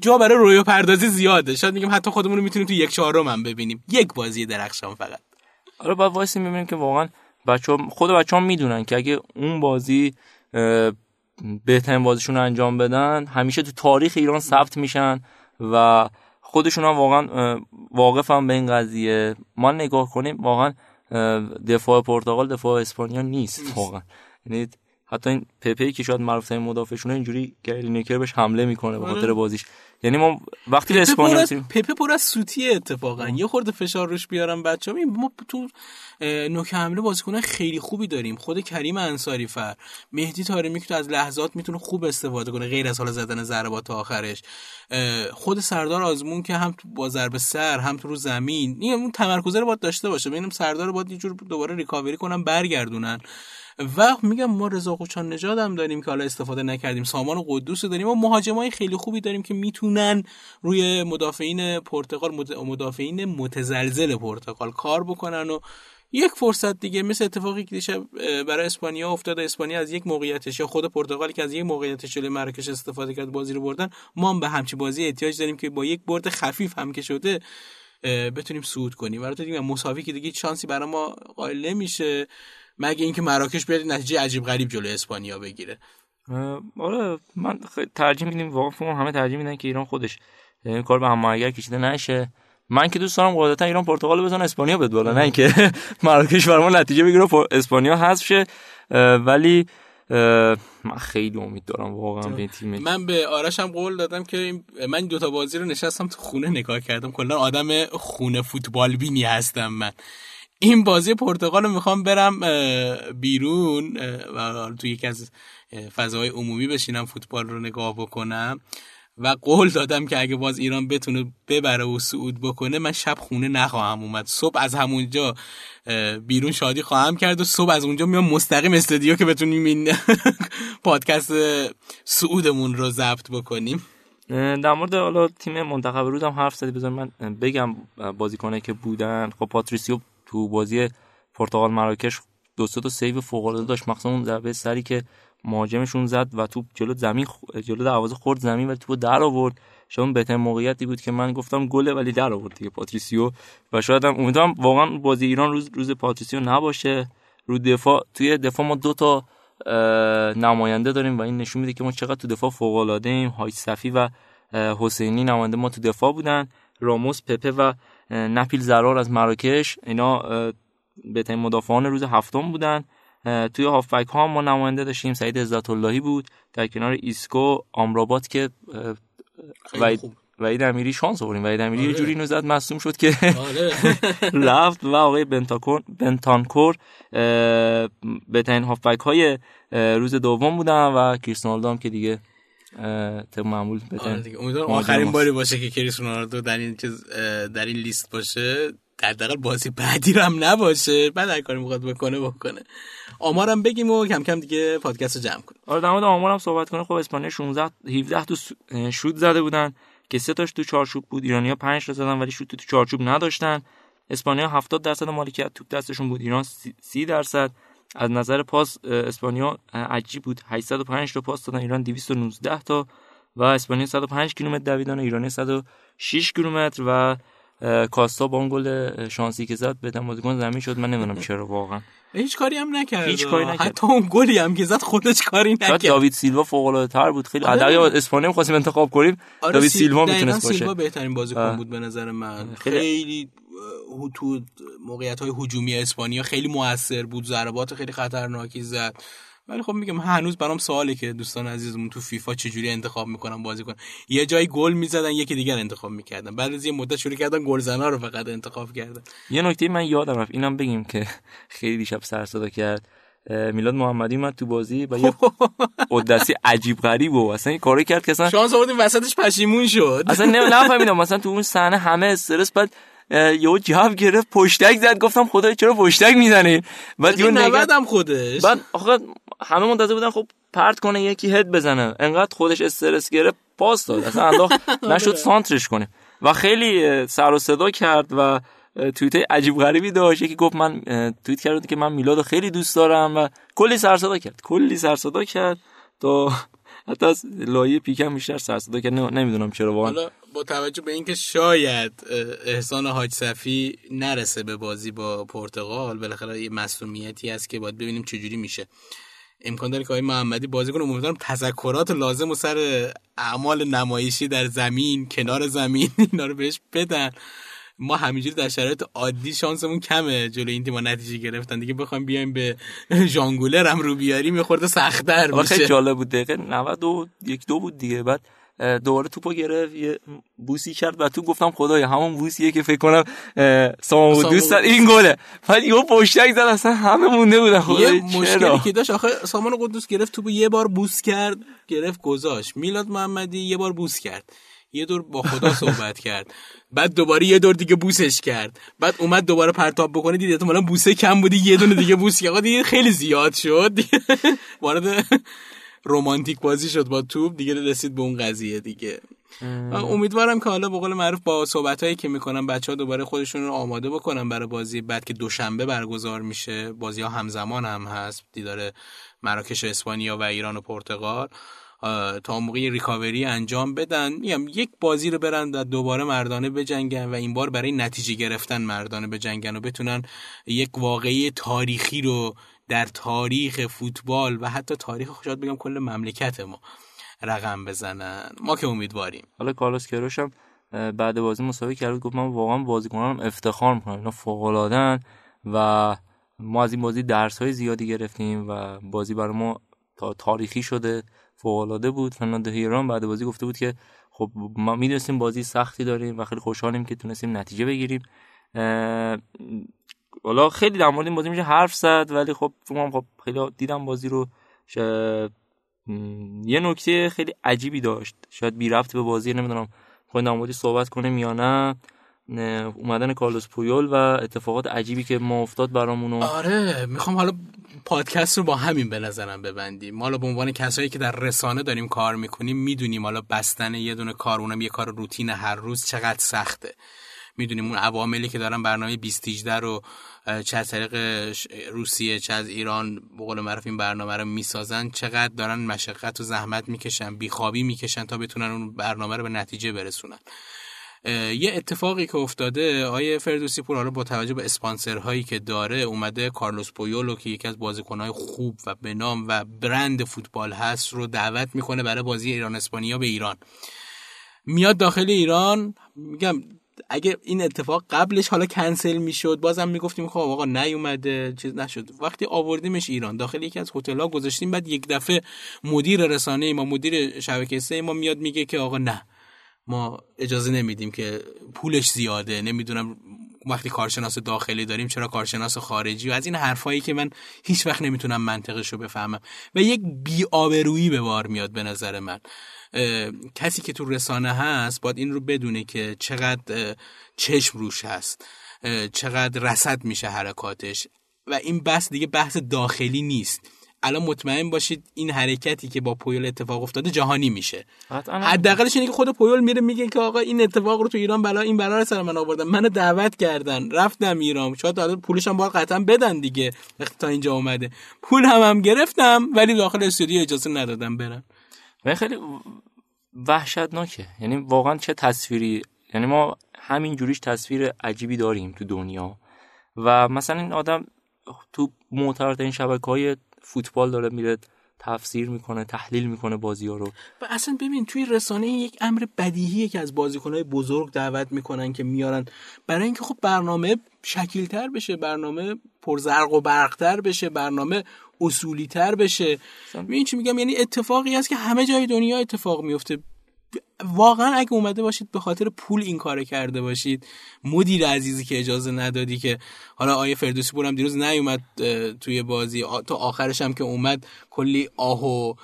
جا برای رویا پردازی زیاده. شاید میگم حتی خودمون رو می‌تونیم تو یک چهارم هم ببینیم. یک بازی درخشان فقط. آره بعد وایسی می‌بینیم که واقعا بچه خود بچه ها می‌دونن که اگه اون بازی بهترین بازیشون رو انجام بدن همیشه تو تاریخ ایران ثبت میشن و خودشون هم واقعا واقف هم به این قضیه. ما نگاه کنیم واقعا دفاع پرتغال دفاع اسپانیا نیست. واقعا. یعنی حتی این پپی که شاید معروف ترین مدافعشونه اینجوری گری نیکر بهش حمله می‌کنه به خاطر آره. بازیش. یعنی ما وقتی به اسپانیا پپه پر از سوتیه اتفاقا. یه خورده فشار روش بیارم بچه‌ها. ما تو نوک حمله بازیکن خیلی خوبی داریم. خود کریم انصاری فر. مهدی طارمی که از لحظات می‌تونه خوب استفاده کنه غیر از حال زدن ضربات آخرش. خود سردار آزمون که هم با ضربه سر هم تو رو زمین. این اون تمرکز رو باید داشته باشه. ببینم سردار باید یه جور دوباره ریکاوری کنن برگردونن. و میگم ما رضا قوچان نژاد هم داریم که حالا استفاده نکردیم. سامان قدوس داریم. و مهاجمای خیلی خوبی داریم که می‌تونن روی مدافعین پرتغال مدافعین متزلزل پرتغال کار بکنن و یک فرصت دیگه مثل اتفاقی که دیشب برای اسپانیا افتاد اسپانیا از یک موقعیتش یا خود پرتغالی که از یک موقعیتش جلوی مراکش استفاده کرد بازی رو بردن. ما هم به همچی بازی احتیاج داریم که با یک برد خفیف هم که شده بتونیم صعود کنیم. برای دیگه مساوی که دیگه شانسی برای ما قائل نمیشه. مگه اینکه مراکش بیاد نتیجه عجیب غریب جلوی اسپانیا بگیره. آره من ترجیح میدیم واقعا همه ترجیح میدن که ایران خودش این کار به هماهنگی کشیده نشه. من که دوست دارم قاعدتا ایران پرتغال بزنه اسپانیا بده بالا نه اینکه مراکش برام نتیجه بگیره اسپانیا حذف شه. ولی من خیلی امید دارم واقعا به تیم. من به آرش هم قول دادم که من دو تا بازی رو نشستم تو خونه نگاه کردم. کلا آدم خونه فوتبال بینی هستم من. این بازی پرتغال رو می‌خوام برم بیرون و تو یکی از فضاهای عمومی بشینم فوتبال رو نگاه بکنم. و قول دادم که اگه باز ایران بتونه ببره و صعود بکنه من شب خونه نخواهم اومد. صبح از همونجا بیرون شادی خواهم کرد و صبح از اونجا میام مستقیم استودیو که بتونیم این پادکست صعودمون رو ضبط بکنیم. در مورد حالا تیم منتخب روزم حرف زدی. بذار من بگم بازیکنه که بودن. خب پاتریسیو تو بازی پرتغال مراکش دو تا save فوق العاده داشت. مخصوصا اون ضربه سری که مهاجمشون زد و توپ جلو زمین جلو دروازه خورد زمین ولی توپو در آورد. شاید بهترین موقعیتی بود که من گفتم گله ولی در آورد دیگه پاتریسیو. و شاید هم امیدوارم واقعا بازی ایران روز روز پاتریسیو نباشه. رو دفاع توی دفاع ما دو تا نماینده داریم و این نشون میده که ما چقدر تو دفاع فوق العاده ایم حاج صفی و حسینی نماینده ما تو دفاع بودن. راموس پپه و نبیل درار از مراکش. اینا بهترین مدافعان روز هفتم بودن. توی هافبک ها ما نماینده داشتیم سعید عزت اللهی بود. در کنار ایسکو آمرابات که وحید امیری شانس آوریم وحید امیری آره. یه جوری نوزد مصوم شد که آره. رفت و آقای بنتاکور بنتانکور بهترین هافبک های روز دوم بودن و کریستیانو که دیگه طبق معمول آره امیدوارم آخرین باری باشه که کریستیانو در این چیز در این لیست باشه. در بازی بعدی رو هم نباشه. بعد هر کاری می‌خواد بکنه بکنه. آمارم بگیم و کم کم دیگه پادکست رو جمع کنیم. آره در مورد آمارم صحبت کنیم. خب اسپانیا 16 17 تا شوت زده بودن. که سه تاش تو چارچوب بود. ایرانیا 5 تا زدن ولی شوت تو چارچوب نداشتن. اسپانیا 70 درصد مالکیت توپ دستشون بود. ایران 30 درصد. از نظر پاس اسپانیا عجیب بود. 805 تا پاس دادن ایران 219 تا و اسپانیا 105 کیلومتر دویدن ایران 106 کیلومتر و کاستا با اون گل شانسی که زد به بازیکن زمین شد. من نمی‌دونم چرا واقعا. هیچ کاری هم نکرد. هیچ کاری نکرد. حتی اون گلی هم که زد خودش کاری نکرد. داوید سیلوا فوق العاده تر بود. خیلی آره. اگر اسپانیا می‌خواستیم انتخاب کنیم. آره داوید سی- سیلوا می‌تونست باشه. سیلوا بهترین بازیکن. بود به نظر من. خیلی- تو موقعیت های هجومی اسپانیا خیلی موثر بود ضربات خیلی خطرناکی زد. ولی خب میگم هنوز برام سواله که دوستان عزیزمون تو فیفا چجوری انتخاب می‌کنن بازیکن یه جای گل می‌زدن یکی دیگر انتخاب می‌کردن. بعد از یه مدت شروع کردن گلزنا رو فقط انتخاب کردن. یه نکته من یادم رفت اینم بگیم که خیلی دیشب سر صدا کرد. میلاد محمدی اومد تو بازی و یه قدسی عجیب غریب و اصلا یه کاری کرد که اصلا شانس آوردیم وسطش پشیمون شد. اصلا نفهمیدم مثلا تو اون صحنه همه استرس بعد یهو جو گرفت پشتک زد. گفتم خدای چرا پشتک می‌زنی؟ بعد یهو نگاه- 90 هم خودش. بعد آخه همه منتظر بودن خب پرت کنه یکی هد بزنه. انقدر خودش استرس گرفت پاس داد. اصلا انداخت نشد سانترش کنه. و خیلی سر و صدا کرد و توییت عجیب غریبی داشت. یکی گفت من توییت کرد که من میلادو خیلی دوست دارم و کلی سر صدا کرد. کلی سر صدا کرد تا حتی از لایه پیکم بیشتر سر صدا نه- نمی‌دونم چرا واقعا. حالا با توجه به اینکه شاید احسان حاج صفی نرسه به بازی با پرتغال بالاخره یه مسئولیتی هست که باید ببینیم چجوری میشه. امکان داره که آقای محمدی بازی کنه. امیدوارم تذکرات لازم و سر اعمال نمایشی در زمین کنار زمین اینا رو بهش بدن. ما همینجوری در شرایط عادی شانسمون کمه جلوی این تیم‌ها نتیجه گرفتن. دیگه بخوایم بیایم به ژانگولر هم رو بیاریم یه خورده سخت‌تر میشه. جالب بود. دقیقه 92 یک دو بود دیگه. بعد دوباره توپو گرفت یه بوسی کرد و تو گفتم خدایا همون بوسیه که فکر کنم سامان بود دوست. بود. این گله. بعد یهو پشتک زد اصلا همه مونده بودن. یه خدایا مشکلی چرا؟ که داشت آخه سامان قدوس گرفت تو یه بار بوس کرد گرفت گذاشت. میلاد محمدی یه بار بوس کرد. یه دور با خدا صحبت کرد. بعد دوباره یه دور دیگه بوسش کرد. بعد اومد دوباره پرتاب بکنه دید احتمالاً بوسه کم بودی یه دونه دیگه بوس کرد. دیگه خیلی زیاد شد. وارد رومانتیک بازی شد با توپ. دیگه رسید به اون قضیه دیگه. امیدوارم که حالا به قول معروف با صحبت هایی که می‌کنن بچه ها دوباره خودشون رو آماده بکنن برای بازی. بعد که دوشنبه برگزار میشه بازی ها همزمان هم هست. دیدار مراکش اسپانیا و ایران و پرتغال. تا موقع ریکاوری انجام بدن. میگم یک بازی رو برن و دوباره مردانه بجنگن و این بار برای نتیجه گرفتن مردانه بجنگن و بتونن یک واقعی تاریخی رو در تاریخ فوتبال و حتی تاریخ شاید بگم کل مملکت ما رقم بزنن. ما که امیدواریم. حالا کارلوس کروش هم بعد بازی مسابقه کرد گفت من واقعا بازیکنانم افتخار می‌کنم اینا فوق و ما از این بازی درس های زیادی گرفتیم و بازی برای ما تا تاریخی شده. فوق العاده بود فرناندو هیران بعد بازی گفته بود که خب ما می‌دونستیم بازی سختی داریم و خیلی خوشحالیم که تونستیم نتیجه بگیریم. حالا خیلی در مورد این بازی میشه حرف زد ولی خب کنم خب خیلی دیدم بازی رو یه نکته خیلی عجیبی داشت. شاید بی ربط به بازی نمی‌دونم. خواهی در موردی صحبت کنیم یا نه، اومدن کارلوس پویول و اتفاقات عجیبی که ما افتاد برامون آره می‌خوام حالا پادکست رو با همین به نظرم ببندیم. ما حالا به عنوان کسایی که در رسانه داریم کار می‌کنیم می‌دونیم حالا بستن یه دونه کار اونم یه کار روتین هر روز چقدر سخته. می‌دونیم اون عواملی که دارن برنامه 2018 رو چه از طریق روسیه چه از ایران به قول معروف این برنامه رو می‌سازن چقدر دارن مشقت و زحمت می‌کشن بیخوابی می‌کشن تا بتونن اون برنامه رو به نتیجه برسونن. یه اتفاقی که افتاده آیه فردوسی پور حالا با توجه به اسپانسرهایی که داره اومده کارلوس پویولو که یکی از بازیکنهای خوب و به نام و برند فوتبال هست رو دعوت می‌کنه برای بازی ایران اسپانیا به ایران. میاد داخل ایران میگم اگه این اتفاق قبلش حالا کنسل می‌شد بازم می‌گفتیم خب آقا نیومده چیز نشد. وقتی آوردیمش ایران داخل یکی از هتل‌ها گذاشتیم بعد یک دفعه مدیر رسانه ما مدیر شبکه سه ما میاد میگه که آقا نه. ما اجازه نمیدیم که پولش زیاده. نمی‌دونم وقتی کارشناس داخلی داریم چرا کارشناس خارجی و از این حرفایی که من هیچ وقت نمی‌تونم منطقش رو بفهمم. و یک بی‌آبرویی به بار میاد به نظر من. کسی که تو رسانه هست باید این رو بدونه که چقدر چشم روش هست. چقدر رسد میشه حرکاتش. و این بحث دیگه بحث داخلی نیست. الان مطمئن باشید این حرکتی که با پویل اتفاق افتاده جهانی میشه. حداقلش اینه که خود پویل میره میگه که آقا این اتفاق رو تو ایران بلا این رو سر من آوردن. منو دعوت کردن. رفتم ایران. شاید حالا پولش هم باید قطعا بدن دیگه. وقتی تا اینجا اومده. پول هم هم گرفتم ولی داخل استودیو اجازه ندادم برم. و خیلی وحشتناکه. یعنی واقعا چه تصویری یعنی ما همین جوریش تصویر عجیبی داریم تو دنیا. و مثلا این آدم تو معتبرترین شبکه های فوتبال داره میره تفسیر می‌کنه تحلیل می‌کنه بازی ها رو. و اصلا ببین توی رسانه یک امر بدیهیه که از بازیکنهای بزرگ دعوت می‌کنن که میارن برای اینکه خب برنامه شکیلتر بشه برنامه پرزرق و برقتر بشه برنامه اصولی تر بشه این چی میگم؟ یعنی اتفاقی هست که همه جای دنیا اتفاق میفته واقعا اگه اومده باشید به خاطر پول این کار کرده باشید مدیر عزیزی که اجازه ندادی که حالا آیه فردوسی پورم دیروز نیومد توی بازی تا آخرش هم که اومد کلی آه و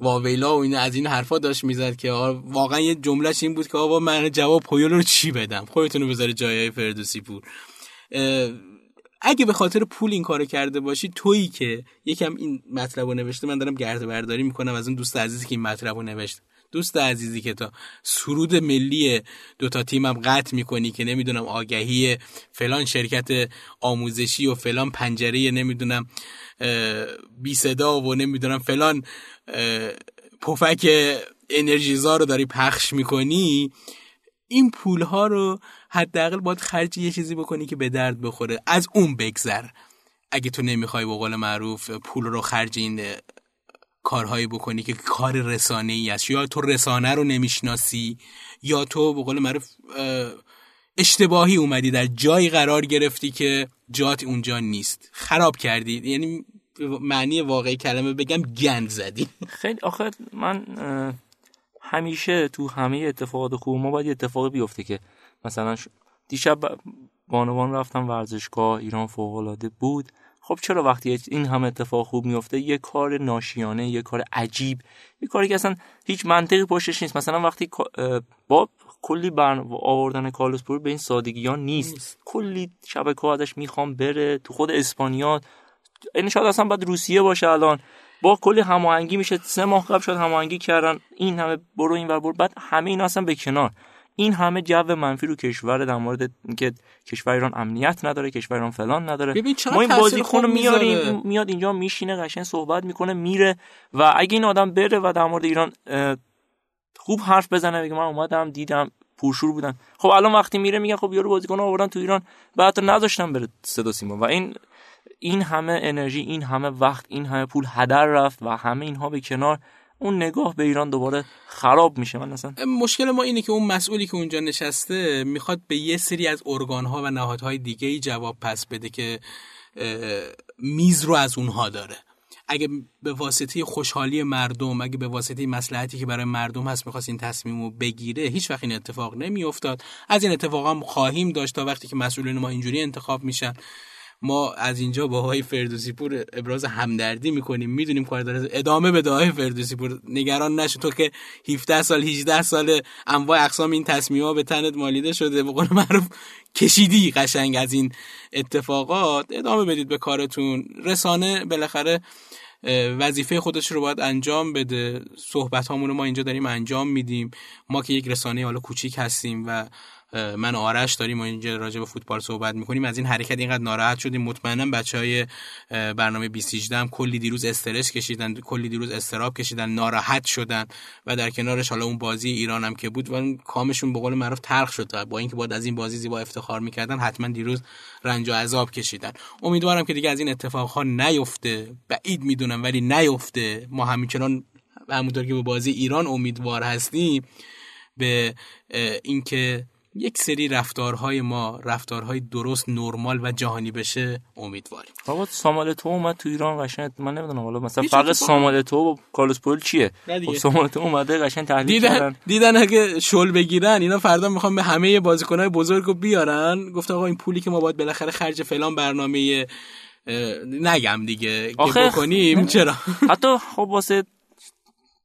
واویلا و این از این حرفا داشت می‌زد که واقعا یه جملهش این بود که آقا من جواب پویل رو چی بدم؟ خودتون رو بذاره جای فردوسی پور. اگه به خاطر پول این کارو کرده باشی تویی که یکم این مطلب رو نوشته من دارم گرد برداری می‌کنم از اون دوست عزیزی که این مطلب رو نوشته دوست عزیزی که تا سرود ملی دوتا تیمم قطع می‌کنی که نمی‌دونم آگهی فلان شرکت آموزشی و فلان پنجره نمی‌دونم بی صدا و نمی‌دونم فلان پفک انرژیزا رو داری پخش می‌کنی این پول ها رو حداقل باید خرج یه چیزی بکنی که به درد بخوره. از اون بگذر. اگه تو نمی‌خوای به قول معروف پول رو خرج این کارهایی بکنی که کار رسانه ای است. یا تو رسانه رو نمی‌شناسی یا تو به قول معروف اشتباهی اومدی در جایی قرار گرفتی که جات اونجا نیست. خراب کردی. یعنی معنی واقعی کلمه بگم گند زدی. خیلی آخر من همیشه تو همه اتفاقات خوب ما باید اتفاقی بیفته که مثلا دیشب بانوان رفتم ورزشگاه ایران فوق العاده بود. خب چرا وقتی این هم اتفاق خوب میفته یه کار ناشیانه یه کار عجیب یه کاری که اصلا هیچ منطقی پشتش نیست. مثلا وقتی با کلی برن آوردن کارلوس پور به این سادگی ها نیست. نیست. کلی شبکه ازش می‌خوام بره تو خود اسپانیا. این یعنی شاید اصلا باید روسیه باشه الان. با کلی هماهنگی میشه. سه ماه قبل شد هماهنگی کردن. این همه برو این ور برو. بعد همه این اصلا به کنار. این همه جو منفی رو کشور در مورد اینکه کشور ایران امنیت نداره کشور ایران فلان نداره. ما این بازیکن رو میاریم میاد اینجا میشینه قشنگ صحبت می‌کنه میره و اگه این آدم بره و در مورد ایران خوب حرف بزنه بگه من اومدم دیدم پرشور بودن. خب الان وقتی میره میگن خب یارو بازیکن آوردن تو ایران بعد نذاشتن بره صدا سیما و این این همه انرژی این همه وقت این همه پول هدر رفت و همه اینها به کنار. اون نگاه به ایران دوباره خراب میشه من اصلا مشکل ما اینه که اون مسئولی که اونجا نشسته می‌خواد به یه سری از ارگانها و نهادهای دیگه ای جواب پس بده که میز رو از اونها داره. اگه به واسطه خوشحالی مردم اگه به واسطه مسلحتی که برای مردم هست می‌خواست این تصمیم رو بگیره هیچ وقت این اتفاق نمیافتاد. از این اتفاق هم خواهیم داشت تا وقتی که مسئولین ما اینجوری انتخاب میشن. ما از اینجا با های فردوسی پور ابراز همدردی می‌کنیم می‌دونیم کار داره. ادامه به های فردوسی پور. نگران نشو. تو که 17 سال 18 سال انواع اقسام این تصمیمات به تنت مالیده شده. به قول معروف کشیدی قشنگ از این اتفاقات. ادامه بدید به کارتون. رسانه بالاخره وظیفه خودش رو باید انجام بده. صحبت رو ما اینجا داریم انجام میدیم. ما که یک رسانه حالا کوچیک هستیم و من آرش داریم و اینجا راجع به فوتبال صحبت می‌کنیم. از این حرکت اینقدر ناراحت شدیم. مطمئنم بچه های برنامه 2018 هم کلی دیروز استرس کشیدن کلی دیروز استراب کشیدن ناراحت شدن و در کنارش حالا اون بازی ایران هم که بود و کامشون به قول معروف تلخ شد با اینکه بعد از این بازی زیبا افتخار می‌کردن حتما دیروز رنج و عذاب کشیدن. امیدوارم که دیگه از این اتفاقها نیفته. بعید می‌دونم ولی نیفته. ما همچنان همونطور که به بازی ایران امیدوار هستیم. به اینکه یک سری رفتارهای ما رفتارهای درست نرمال و جهانی بشه امیدواریم. بابا سامال تو اومد تو ایران قشنگ من نمی‌دونم حالا مثلا فرق سامال تو و کارلوس پول چیه؟ خب سامال تو اومده قشنگ تحلیل دیدن کردن. دیدن اگه شل بگیرن اینا فردا می‌خوام به همه بازیکنهای بزرگ رو بیارن. گفت آقا این پولی که ما باید بالاخره خرج فلان برنامه نگم دیگه که بکنیم. چرا؟ حتی خب واسه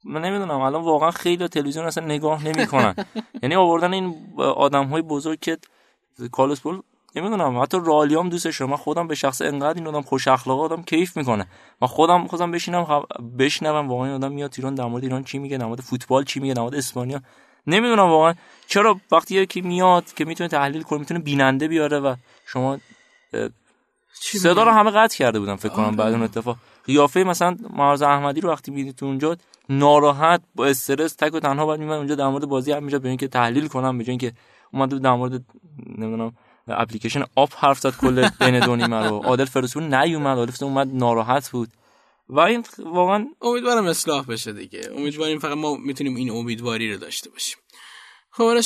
من نمی‌دونم الان واقعا خیلی تلویزیون اصلا نگاه نمی‌کنن. یعنی آوردن این آدم های بزرگ که کالوس پول نمی‌دونم حتی رالیام دوستش من خودم به شخص انقدر این آدم خوش اخلاق آدم کیف می‌کنه. من خودم خودم بشینم بشنوم واقعا این آدم میاد ایران در مورد ایران چی میگه در مورد فوتبال چی میگه در مورد اسپانیا. نمی‌دونم واقعا چرا وقتی یکی میاد که می‌تونه تحلیل کنه می‌تونه بیننده بیاره و شما صدا رو همه قطع کرده بودم فکر کنم بعد اون اتفاق. قیافه مثلا معرض احمدی رو وقتی می‌دید تو اونجا ناراحت با استرس تک و تنها باید میمد اونجا در مورد بازی هم میشه به اینکه تحلیل کنم به اینکه اومد در مورد نمی‌دونم اپلیکیشن آپ حرف زد کل بین دو نیمه رو. عادل فرسون نیومد عادل فرسون اومد ناراحت بود. و این واقعا امیدوارم اصلاح بشه دیگه. امیدواریم فقط ما می‌تونیم این امیدواری رو داشته باشیم. خب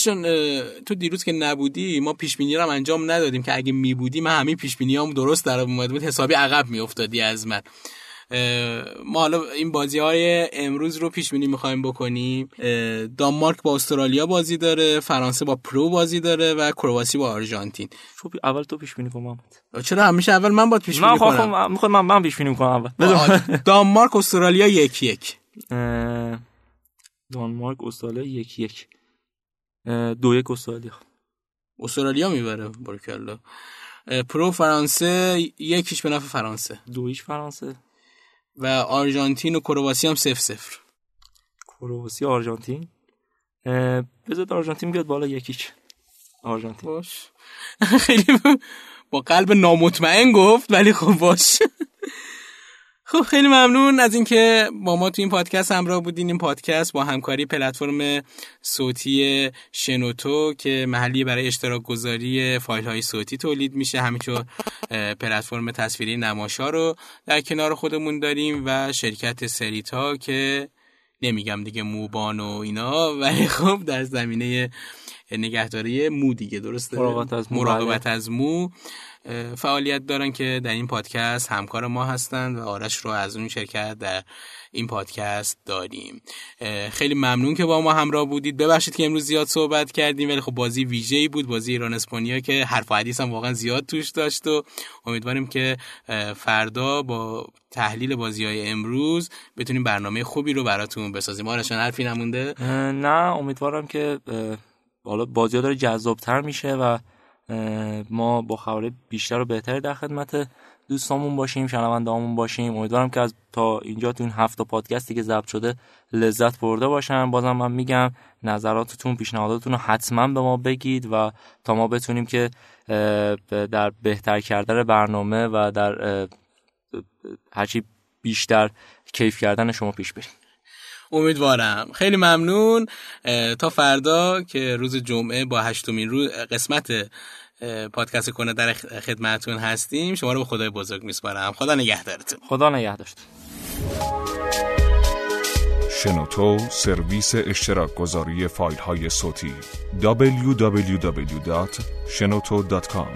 تو دیروز که نبودی ما پیش بینی رو انجام ندادیم که اگه می بودی من همین پیش بینی هم درست در اومد بود حسابی عقب میافتادی از من. ما حالا این بازی های امروز رو پیش بینی می‌خوایم بکنیم. دانمارک با استرالیا بازی داره فرانسه با پرو بازی داره و کرواسی با آرژانتین. خب اول تو پیش بینی کن چرا همیشه اول من باید پیش بینی کنم؟ من خب من من پیش بینی کنم اول. دانمارک استرالیا یک یک. دانمارک استرالیا یک یک. دو یک استرالیا. استرالیا می‌بره بارکلا پرو فرانسه یک هیچ به نفع فرانسه. دو هیچ فرانسه. و آرژانتین و کرواسی هم صفر صفر کرواسی آرژانتین؟ بذار آرژانتین بیاد بالا یک هیچ آرژانتین. باش. خیلی با قلب نامطمئن گفت ولی خب باش. خب خیلی ممنون از اینکه با ما تو این پادکست همراه بودین. این پادکست با همکاری پلتفرم صوتی شنوتو که محلی برای اشتراک گذاری فایل های صوتی تولید میشه. همینطور پلتفرم تصویری نماشا رو در کنار خودمون داریم و شرکت سریتا که نمیگم دیگه موبان و اینا ولی خب در زمینه نگهداری مو دیگه درسته؟ مراقبت از مو, مراقبت از مو. فعالیت دارن که در این پادکست همکار ما هستند و آرش رو از اون شرکت در این پادکست داریم. خیلی ممنون که با ما همراه بودید. ببخشید که امروز زیاد صحبت کردیم ولی خب بازی ویژه‌ای بود بازی ایران اسپانیا که حرف و حدیث هم واقعا زیاد توش داشت و امیدواریم که فردا با تحلیل بازی های امروز بتونیم برنامه خوبی رو براتون بسازیم. آرشان حرفی نمونده؟ نه امیدوارم که حالا بازی ها داره جذابتر میشه و ما با خبر بیشتر و بهتری در خدمت دوستامون باشیم شنوندهامون باشیم. امیدوارم که از تا اینجا تو این هفته پادکستی که ضبط شده لذت برده باشم بازم من میگم نظراتتون پیشنهاداتتون رو حتما به ما بگید و تا ما بتونیم که در بهتر کردن برنامه و در هرچی بیشتر کیف کردن شما پیش بریم. امیدوارم. خیلی ممنون. تا فردا که روز جمعه با هشتمین روز قسمت پادکست کنه در خدمتون هستیم. شما رو به خدای بزرگ میسپارم. خدا نگهدارتون. خدا نگهدارتون. شنوتو سرویس اشتراک گذاری فایل های صوتی www.shenoto.com